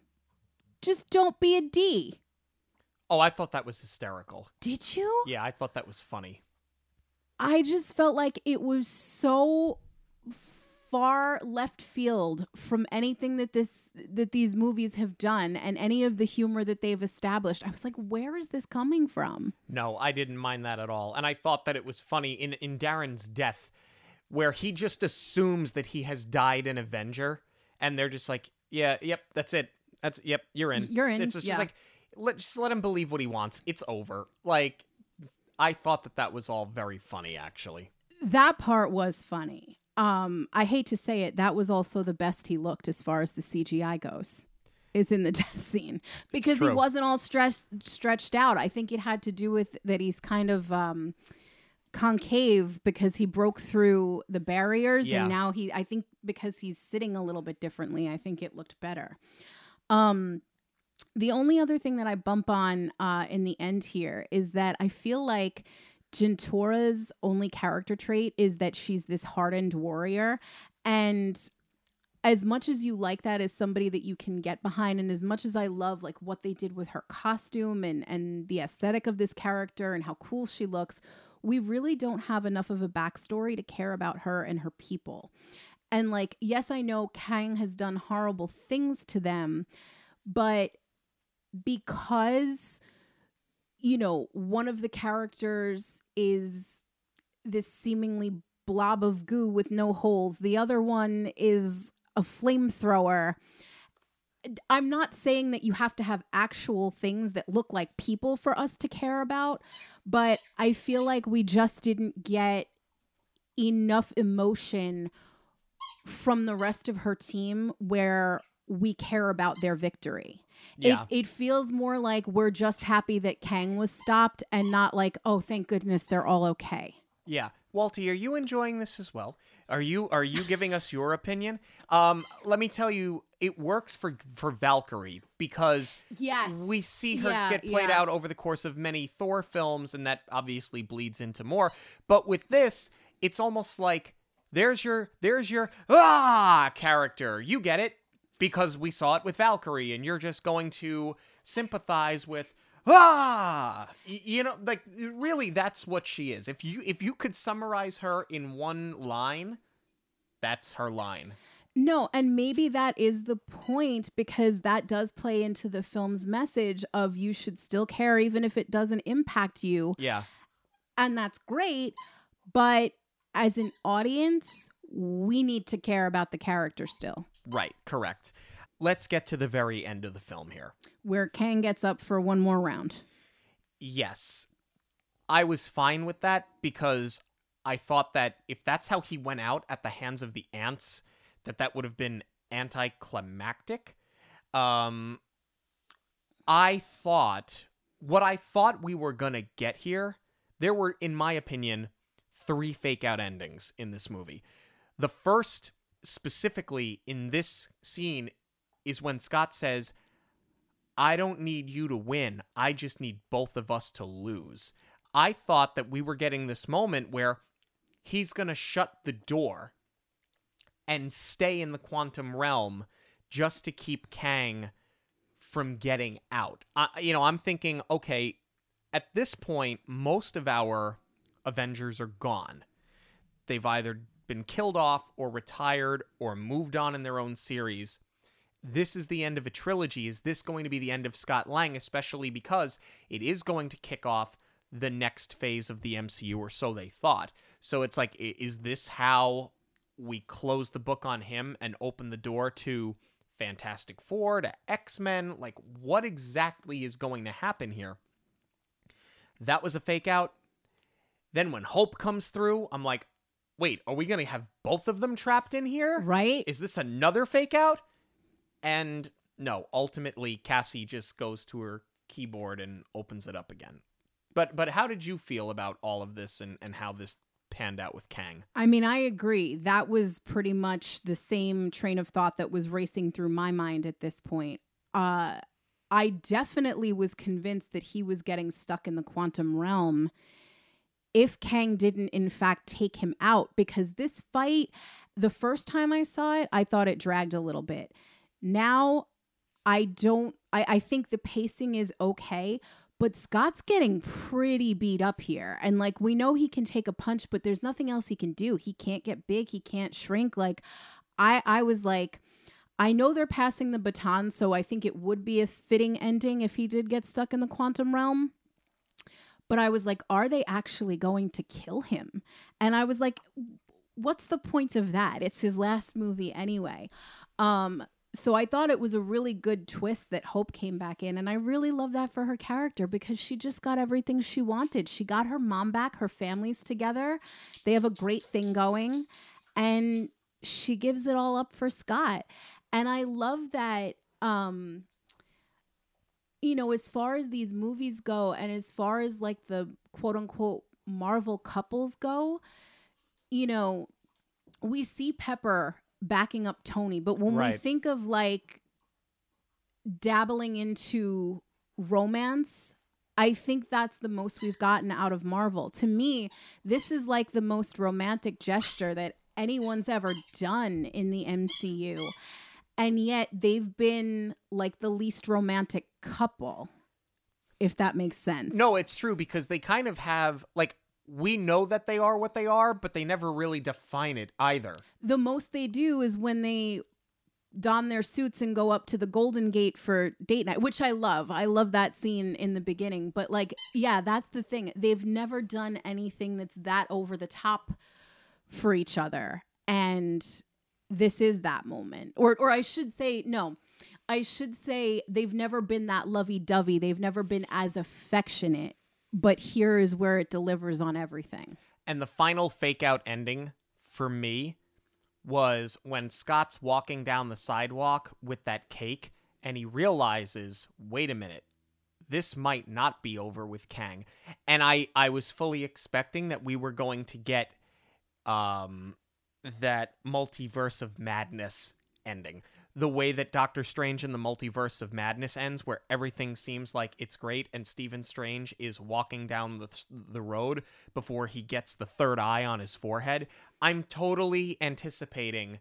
just don't be a D. Oh, I thought that was hysterical. Did you? Yeah, I thought that was funny. I just felt like it was so far left field from anything that this that these movies have done and any of the humor that they've established. I was like, where is this coming from? No, I didn't mind that at all. And I thought that it was funny in in Darren's death where he just assumes that he has died an Avenger and they're just like, "Yeah, yep, that's it. That's yep, you're in. You're in, It's just, yeah. like let just let him believe what he wants. It's over." Like I thought that that was all very funny actually. That part was funny. Um, I hate to say it, that was also the best he looked as far as the CGI goes. Is in the death scene because he wasn't all stretched stretched out. I think it had to do with that he's kind of um, concave because he broke through the barriers Yeah. and now he. I think because he's sitting a little bit differently, I think it looked better. Um, the only other thing that I bump on uh, in the end here is that I feel like Jentorra's only character trait is that she's this hardened warrior. And as much as you like that as somebody that you can get behind, and as much as I love like what they did with her costume and and the aesthetic of this character and how cool she looks, we really don't have enough of a backstory to care about her and her people. And like, yes, I know Kang has done horrible things to them, but because you know one of the characters is this seemingly blob of goo with no holes the other one is a flamethrower i'm not saying that you have to have actual things that look like people for us to care about but i feel like we just didn't get enough emotion from the rest of her team where we care about their victory. Yeah. It, it feels more like we're just happy that Kang was stopped and not like, oh, thank goodness they're all okay. Yeah. Walty, are you enjoying this as well? Are you are you giving us your opinion? Um, let me tell you, it works for for Valkyrie because Yes. we see her Yeah, get played yeah. out over the course of many Thor films, and that obviously bleeds into more. But with this, it's almost like there's your there's your ah character. You get it because we saw it with Valkyrie, and you're just going to sympathize with ah! You know like really that's what she is. If you if you could summarize her in one line that's her line. No, and maybe that is the point because that does play into the film's message of you should still care even if it doesn't impact you. yeah. And that's great, but as an audience, we need to care about the character still. right correct. Let's get to the very end of the film here. Where Kang gets up for one more round. yes. I was fine with that because i thought that if that's how he went out at the hands of the ants that that would have been anticlimactic. Um i thought what i thought we were gonna get here there were in my opinion three fake out endings in this movie the first specifically in this scene is when scott says I don't need you to win. I just need both of us to lose. I thought that we were getting this moment where he's going to shut the door and stay in the quantum realm just to keep Kang from getting out. I, you know, I'm thinking, okay, at this point, most of our Avengers are gone. They've either been killed off or retired or moved on in their own series this is the end of a trilogy. Is this going to be the end of Scott Lang, especially because it is going to kick off the next phase of the MCU, or so they thought? So it's like, is this how we close the book on him and open the door to Fantastic Four, to X Men? Like, what exactly is going to happen here? That was a fake out. Then when Hope comes through, I'm like, wait, are we going to have both of them trapped in here? Right? Is this another fake out? And no, ultimately Cassie just goes to her keyboard and opens it up again. But but how did you feel about all of this and, and how this panned out with Kang? I mean, I agree. That was pretty much the same train of thought that was racing through my mind at this point. Uh, I definitely was convinced that he was getting stuck in the quantum realm if Kang didn't, in fact, take him out, because this fight, the first time I saw it, I thought it dragged a little bit. Now, I don't, I, I think the pacing is okay, but Scott's getting pretty beat up here. And like we know he can take a punch, but there's nothing else he can do. He can't get big, he can't shrink. Like I I was like I know they're passing the baton, so I think it would be a fitting ending if he did get stuck in the quantum realm. But I was like, are they actually going to kill him? And I was like, what's the point of that? It's his last movie anyway. Um, so I thought it was a really good twist that Hope came back in. And I really love that for her character because she just got everything she wanted. She got her mom back, her family's together. They have a great thing going. And she gives it all up for Scott. And I love that um you know, as far as these movies go and as far as like the quote unquote Marvel couples go, you know, we see Pepper backing up Tony, but when we think of like dabbling into romance, I think that's the most we've gotten out of Marvel. To me, this is like the most romantic gesture that anyone's ever done in the MCU. And yet they've been like the least romantic couple, if that makes sense. No, it's true because they kind of have like we know that they are what they are, but they never really define it either. the most they do is when they don their suits and go up to the Golden Gate for date night, which I love. I love that scene in the beginning. But like, yeah, that's the thing. They've never done anything that's that over the top for each other. And this is that moment. Or or I should say, no. I should say they've never been that lovey-dovey. They've never been as affectionate. But here is where it delivers on everything. And the final fake out ending for me was when Scott's walking down the sidewalk with that cake and he realizes, wait a minute, this might not be over with Kang. And I, I was fully expecting that we were going to get um, that multiverse of madness ending. The way that Doctor Strange in the Multiverse of Madness ends, where everything seems like it's great, and Stephen Strange is walking down the, the road before he gets the third eye on his forehead. I'm totally anticipating,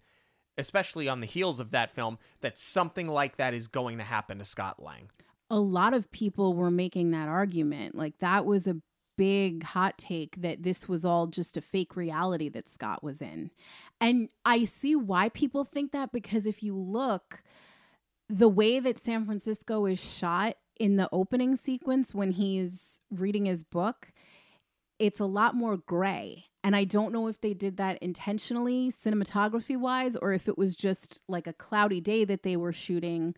especially on the heels of that film, that something like that is going to happen to Scott Lang. a lot of people were making that argument. Like that was a big hot take that this was all just a fake reality that Scott was in. And I see why people think that because if you look, the way that San Francisco is shot in the opening sequence when he's reading his book, it's a lot more gray. And I don't know if they did that intentionally, cinematography wise, or if it was just like a cloudy day that they were shooting.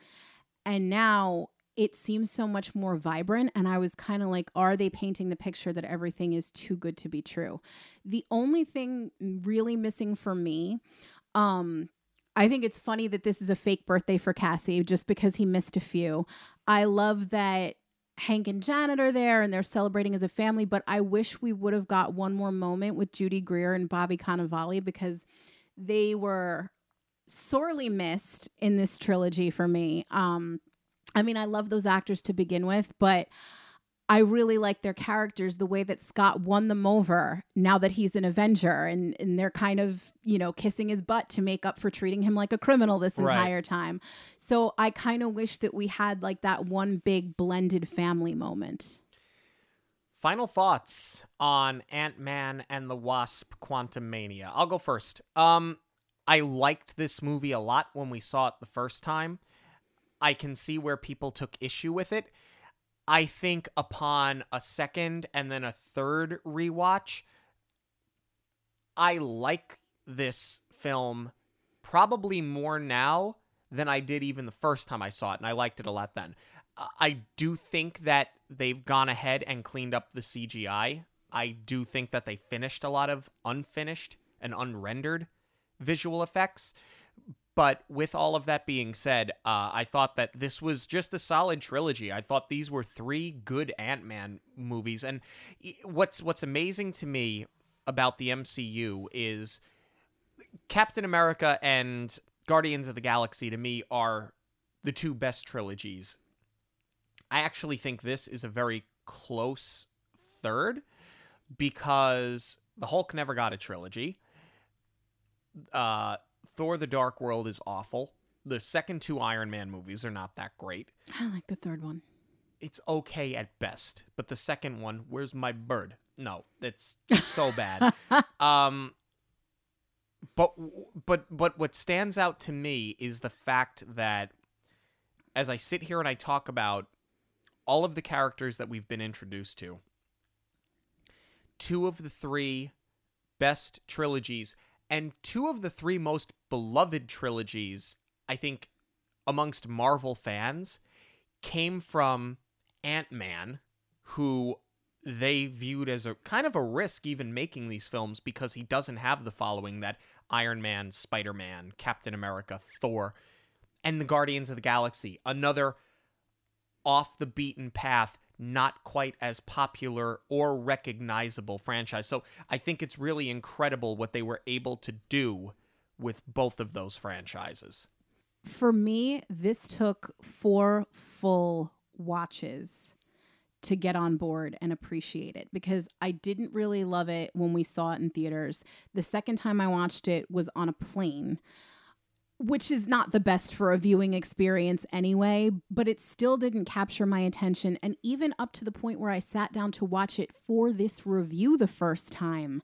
And now it seems so much more vibrant. And I was kind of like, are they painting the picture that everything is too good to be true? The only thing really missing for me, um, I think it's funny that this is a fake birthday for Cassie just because he missed a few. I love that Hank and Janet are there and they're celebrating as a family, but I wish we would have got one more moment with Judy Greer and Bobby Cannavale because they were sorely missed in this trilogy for me. Um, I mean, I love those actors to begin with, but I really like their characters, the way that Scott won them over now that he's an Avenger and, and they're kind of, you know, kissing his butt to make up for treating him like a criminal this Right. entire time. So I kind of wish that we had like that one big blended family moment. Final thoughts on Ant Man and the Wasp Quantumania. I'll go first. Um, I liked this movie a lot when we saw it the first time. I can see where people took issue with it. I think upon a second and then a third rewatch, I like this film probably more now than I did even the first time I saw it, and I liked it a lot then. I do think that they've gone ahead and cleaned up the CGI. I do think that they finished a lot of unfinished and unrendered visual effects. But with all of that being said, uh, I thought that this was just a solid trilogy. I thought these were three good Ant Man movies, and what's what's amazing to me about the MCU is Captain America and Guardians of the Galaxy to me are the two best trilogies. I actually think this is a very close third because the Hulk never got a trilogy. Uh, Thor: The Dark World is awful. The second two Iron Man movies are not that great. I like the third one. It's okay at best, but the second one, where's my bird? No, it's so bad. um, but but but what stands out to me is the fact that as I sit here and I talk about all of the characters that we've been introduced to, two of the three best trilogies and two of the three most beloved trilogies, I think, amongst Marvel fans, came from Ant Man, who they viewed as a kind of a risk even making these films because he doesn't have the following that Iron Man, Spider Man, Captain America, Thor, and the Guardians of the Galaxy, another off the beaten path, not quite as popular or recognizable franchise. So I think it's really incredible what they were able to do with both of those franchises. For me, this took four full watches to get on board and appreciate it because I didn't really love it when we saw it in theaters. The second time I watched it was on a plane, which is not the best for a viewing experience anyway, but it still didn't capture my attention. And even up to the point where I sat down to watch it for this review the first time,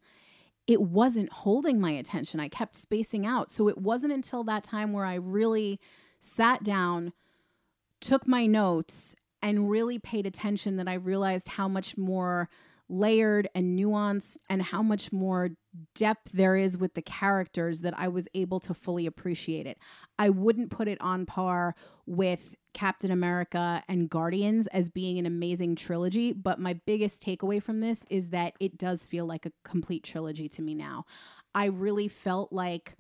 it wasn't holding my attention. I kept spacing out. So it wasn't until that time where I really sat down, took my notes, and really paid attention that I realized how much more layered and nuanced and how much more depth there is with the characters that I was able to fully appreciate it. I wouldn't put it on par with Captain America and Guardians as being an amazing trilogy, but my biggest takeaway from this is that it does feel like a complete trilogy to me now. I really felt like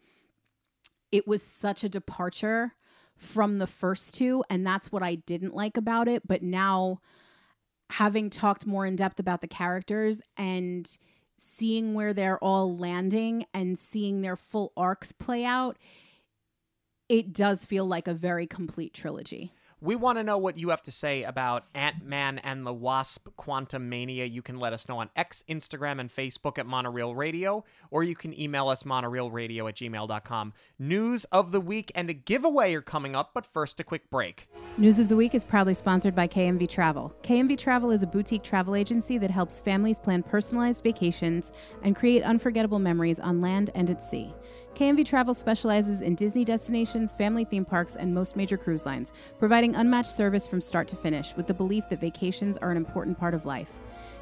it was such a departure from the first two and that's what I didn't like about it but now having talked more in depth about the characters and seeing where they're all landing and seeing their full arcs play out it does feel like a very complete trilogy we want to know what you have to say about Ant Man and the Wasp Quantumania. You can let us know on X, Instagram, and Facebook at Monoreel Radio, or you can email us monoreelradio at gmail.com. News of the week and a giveaway are coming up, but first, a quick break. News of the Week is proudly sponsored by KMV Travel. KMV Travel is a boutique travel agency that helps families plan personalized vacations and create unforgettable memories on land and at sea. KMV Travel specializes in Disney destinations, family theme parks, and most major cruise lines, providing unmatched service from start to finish with the belief that vacations are an important part of life.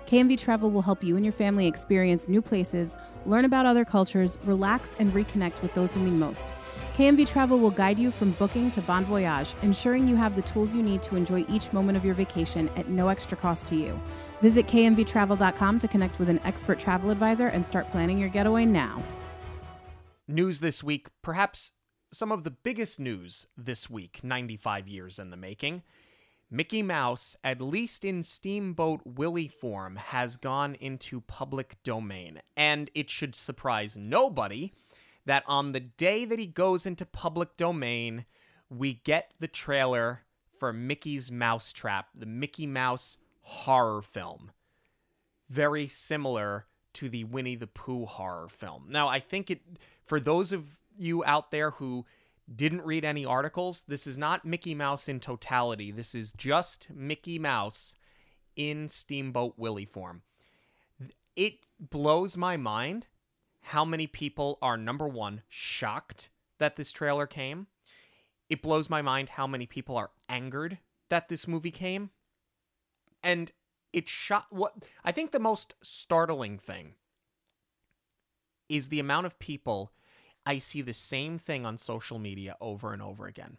KMV Travel will help you and your family experience new places, learn about other cultures, relax, and reconnect with those who mean most. KMV Travel will guide you from booking to bon voyage, ensuring you have the tools you need to enjoy each moment of your vacation at no extra cost to you. Visit kmvtravel.com to connect with an expert travel advisor and start planning your getaway now news this week, perhaps some of the biggest news this week, 95 years in the making. Mickey Mouse, at least in Steamboat Willie form, has gone into public domain. And it should surprise nobody that on the day that he goes into public domain, we get the trailer for Mickey's Mousetrap, the Mickey Mouse horror film. Very similar to the Winnie the Pooh horror film. Now, I think it for those of you out there who didn't read any articles, this is not Mickey Mouse in totality. This is just Mickey Mouse in Steamboat Willie form. It blows my mind how many people are number one, shocked that this trailer came. It blows my mind how many people are angered that this movie came. And it shot what I think the most startling thing is the amount of people I see the same thing on social media over and over again.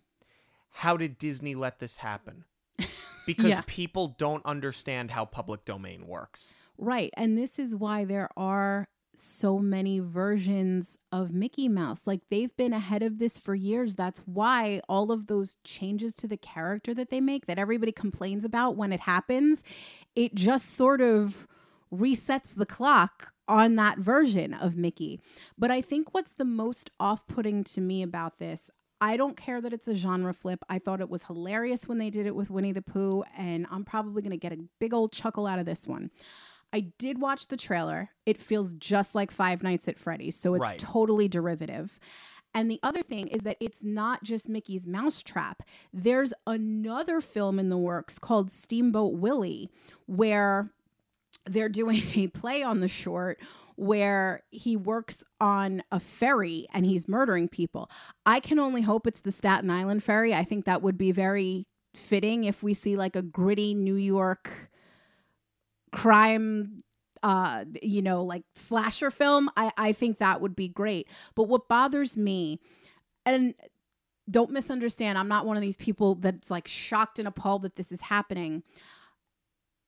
How did Disney let this happen? Because yeah. people don't understand how public domain works. Right. And this is why there are so many versions of Mickey Mouse. Like they've been ahead of this for years. That's why all of those changes to the character that they make that everybody complains about when it happens, it just sort of resets the clock on that version of Mickey. But I think what's the most off putting to me about this, I don't care that it's a genre flip. I thought it was hilarious when they did it with Winnie the Pooh, and I'm probably going to get a big old chuckle out of this one. I did watch the trailer. It feels just like Five Nights at Freddy's, so it's Right. totally derivative. And the other thing is that it's not just Mickey's Mousetrap. There's another film in the works called Steamboat Willie, where they're doing a play on the short where he works on a ferry and he's murdering people. I can only hope it's the Staten Island ferry. I think that would be very fitting if we see like a gritty New York crime uh you know like slasher film i i think that would be great. But what bothers me and don't misunderstand i'm not one of these people that's like shocked and appalled that this is happening.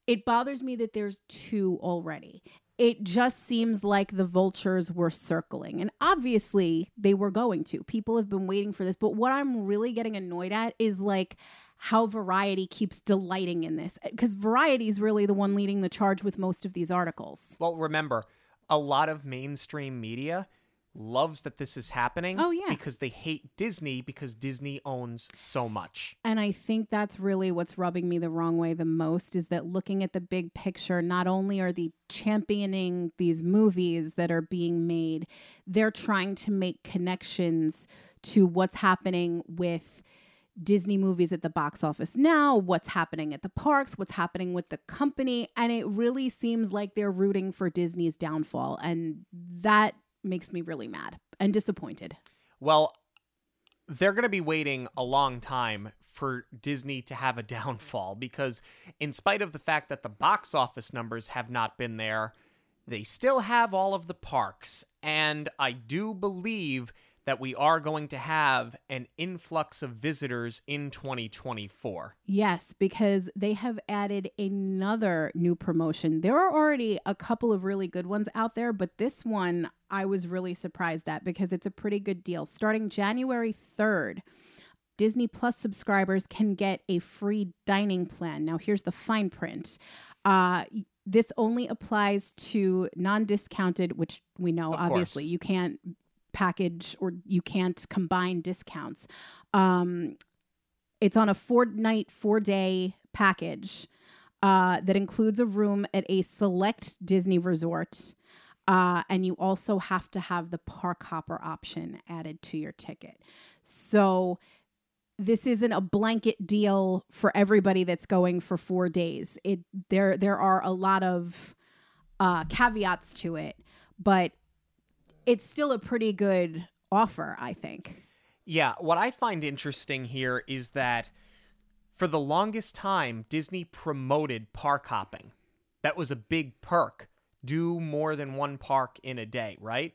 It bothers me that there's two already. It just seems like the vultures were circling and obviously they were going to. People have been waiting for this but what i'm really getting annoyed at is like how variety keeps delighting in this because variety is really the one leading the charge with most of these articles Well, remember, a lot of mainstream media loves that this is happening. Oh, yeah. Because they hate Disney because Disney owns so much. And I think that's really what's rubbing me the wrong way the most is that looking at the big picture, not only are they championing these movies that are being made, they're trying to make connections to what's happening with Disney movies at the box office now, what's happening at the parks, what's happening with the company. And it really seems like they're rooting for Disney's downfall. And that makes me really mad and disappointed. Well, they're going to be waiting a long time for Disney to have a downfall because, in spite of the fact that the box office numbers have not been there, they still have all of the parks. And I do believe that we are going to have an influx of visitors in 2024. Yes, because they have added another new promotion. There are already a couple of really good ones out there, but this one I was really surprised at because it's a pretty good deal. Starting January 3rd, Disney Plus subscribers can get a free dining plan. Now, here's the fine print. Uh, this only applies to non discounted, which we know Of obviously course. you can't package or you can't combine discounts. Um, it's on a four night, four day package uh, that includes a room at a select Disney resort. Uh, and you also have to have the park hopper option added to your ticket. So this isn't a blanket deal for everybody that's going for four days. It there there are a lot of uh, caveats to it, but it's still a pretty good offer, I think. Yeah, what I find interesting here is that for the longest time, Disney promoted park hopping. That was a big perk. Do more than one park in a day, right?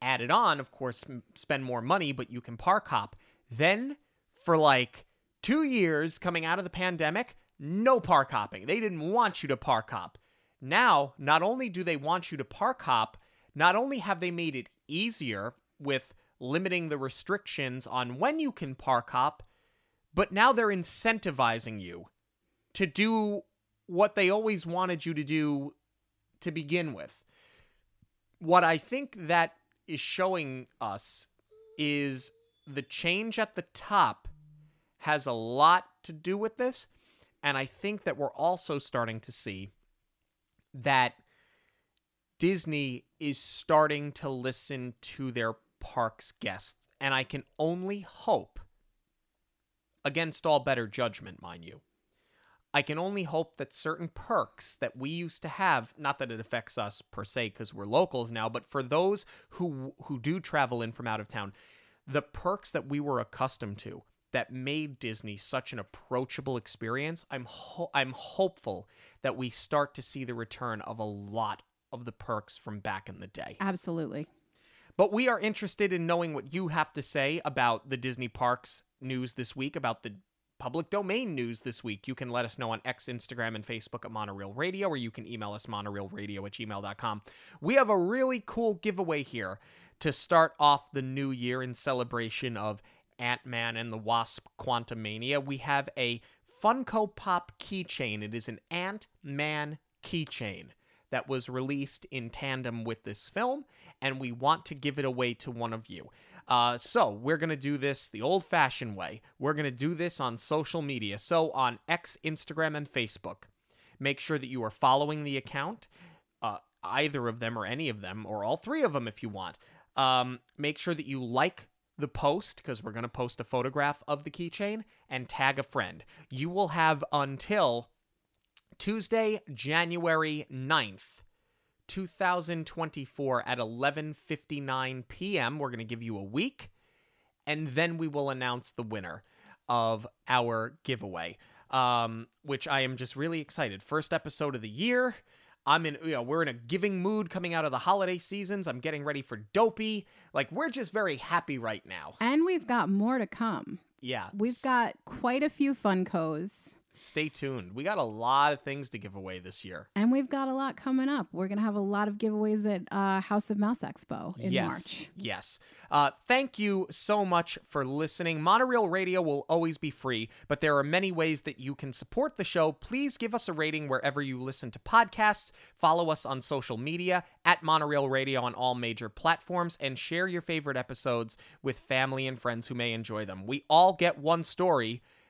Add it on, of course, spend more money, but you can park hop. Then, for like two years coming out of the pandemic, no park hopping. They didn't want you to park hop. Now, not only do they want you to park hop, not only have they made it easier with limiting the restrictions on when you can park hop, but now they're incentivizing you to do what they always wanted you to do to begin with. What I think that is showing us is the change at the top has a lot to do with this. And I think that we're also starting to see that Disney is starting to listen to their parks guests. And I can only hope, against all better judgment, mind you, I can only hope that certain perks that we used to have, not that it affects us per se because we're locals now, but for those who who do travel in from out of town, the perks that we were accustomed to that made Disney such an approachable experience, I'm ho- I'm hopeful that we start to see the return of a lot of the perks from back in the day. Absolutely. But we are interested in knowing what you have to say about the Disney parks news this week about the public domain news this week, you can let us know on X, Instagram, and Facebook at Monoreel Radio, or you can email us monoreelradio at gmail.com. We have a really cool giveaway here to start off the new year in celebration of Ant Man and the Wasp Quantumania. We have a Funko Pop keychain. It is an Ant Man keychain that was released in tandem with this film, and we want to give it away to one of you. Uh, so we're gonna do this the old-fashioned way. We're gonna do this on social media. So on X, Instagram, and Facebook. Make sure that you are following the account, uh, either of them or any of them, or all three of them if you want. Um, make sure that you like the post because we're going to post a photograph of the keychain and tag a friend. You will have until Tuesday, January 9th, 2024 at 11:59 p.m. We're going to give you a week and then we will announce the winner of our giveaway. Um, which I am just really excited. First episode of the year. I'm in, you know, we're in a giving mood coming out of the holiday seasons. I'm getting ready for Dopey. Like, we're just very happy right now. And we've got more to come. Yeah. We've got quite a few fun Funkos. Stay tuned. We got a lot of things to give away this year. And we've got a lot coming up. We're going to have a lot of giveaways at uh, House of Mouse Expo in yes. March. Yes. Uh, thank you so much for listening. Monoreel Radio will always be free, but there are many ways that you can support the show. Please give us a rating wherever you listen to podcasts. Follow us on social media at Monoreel Radio on all major platforms and share your favorite episodes with family and friends who may enjoy them. We all get one story.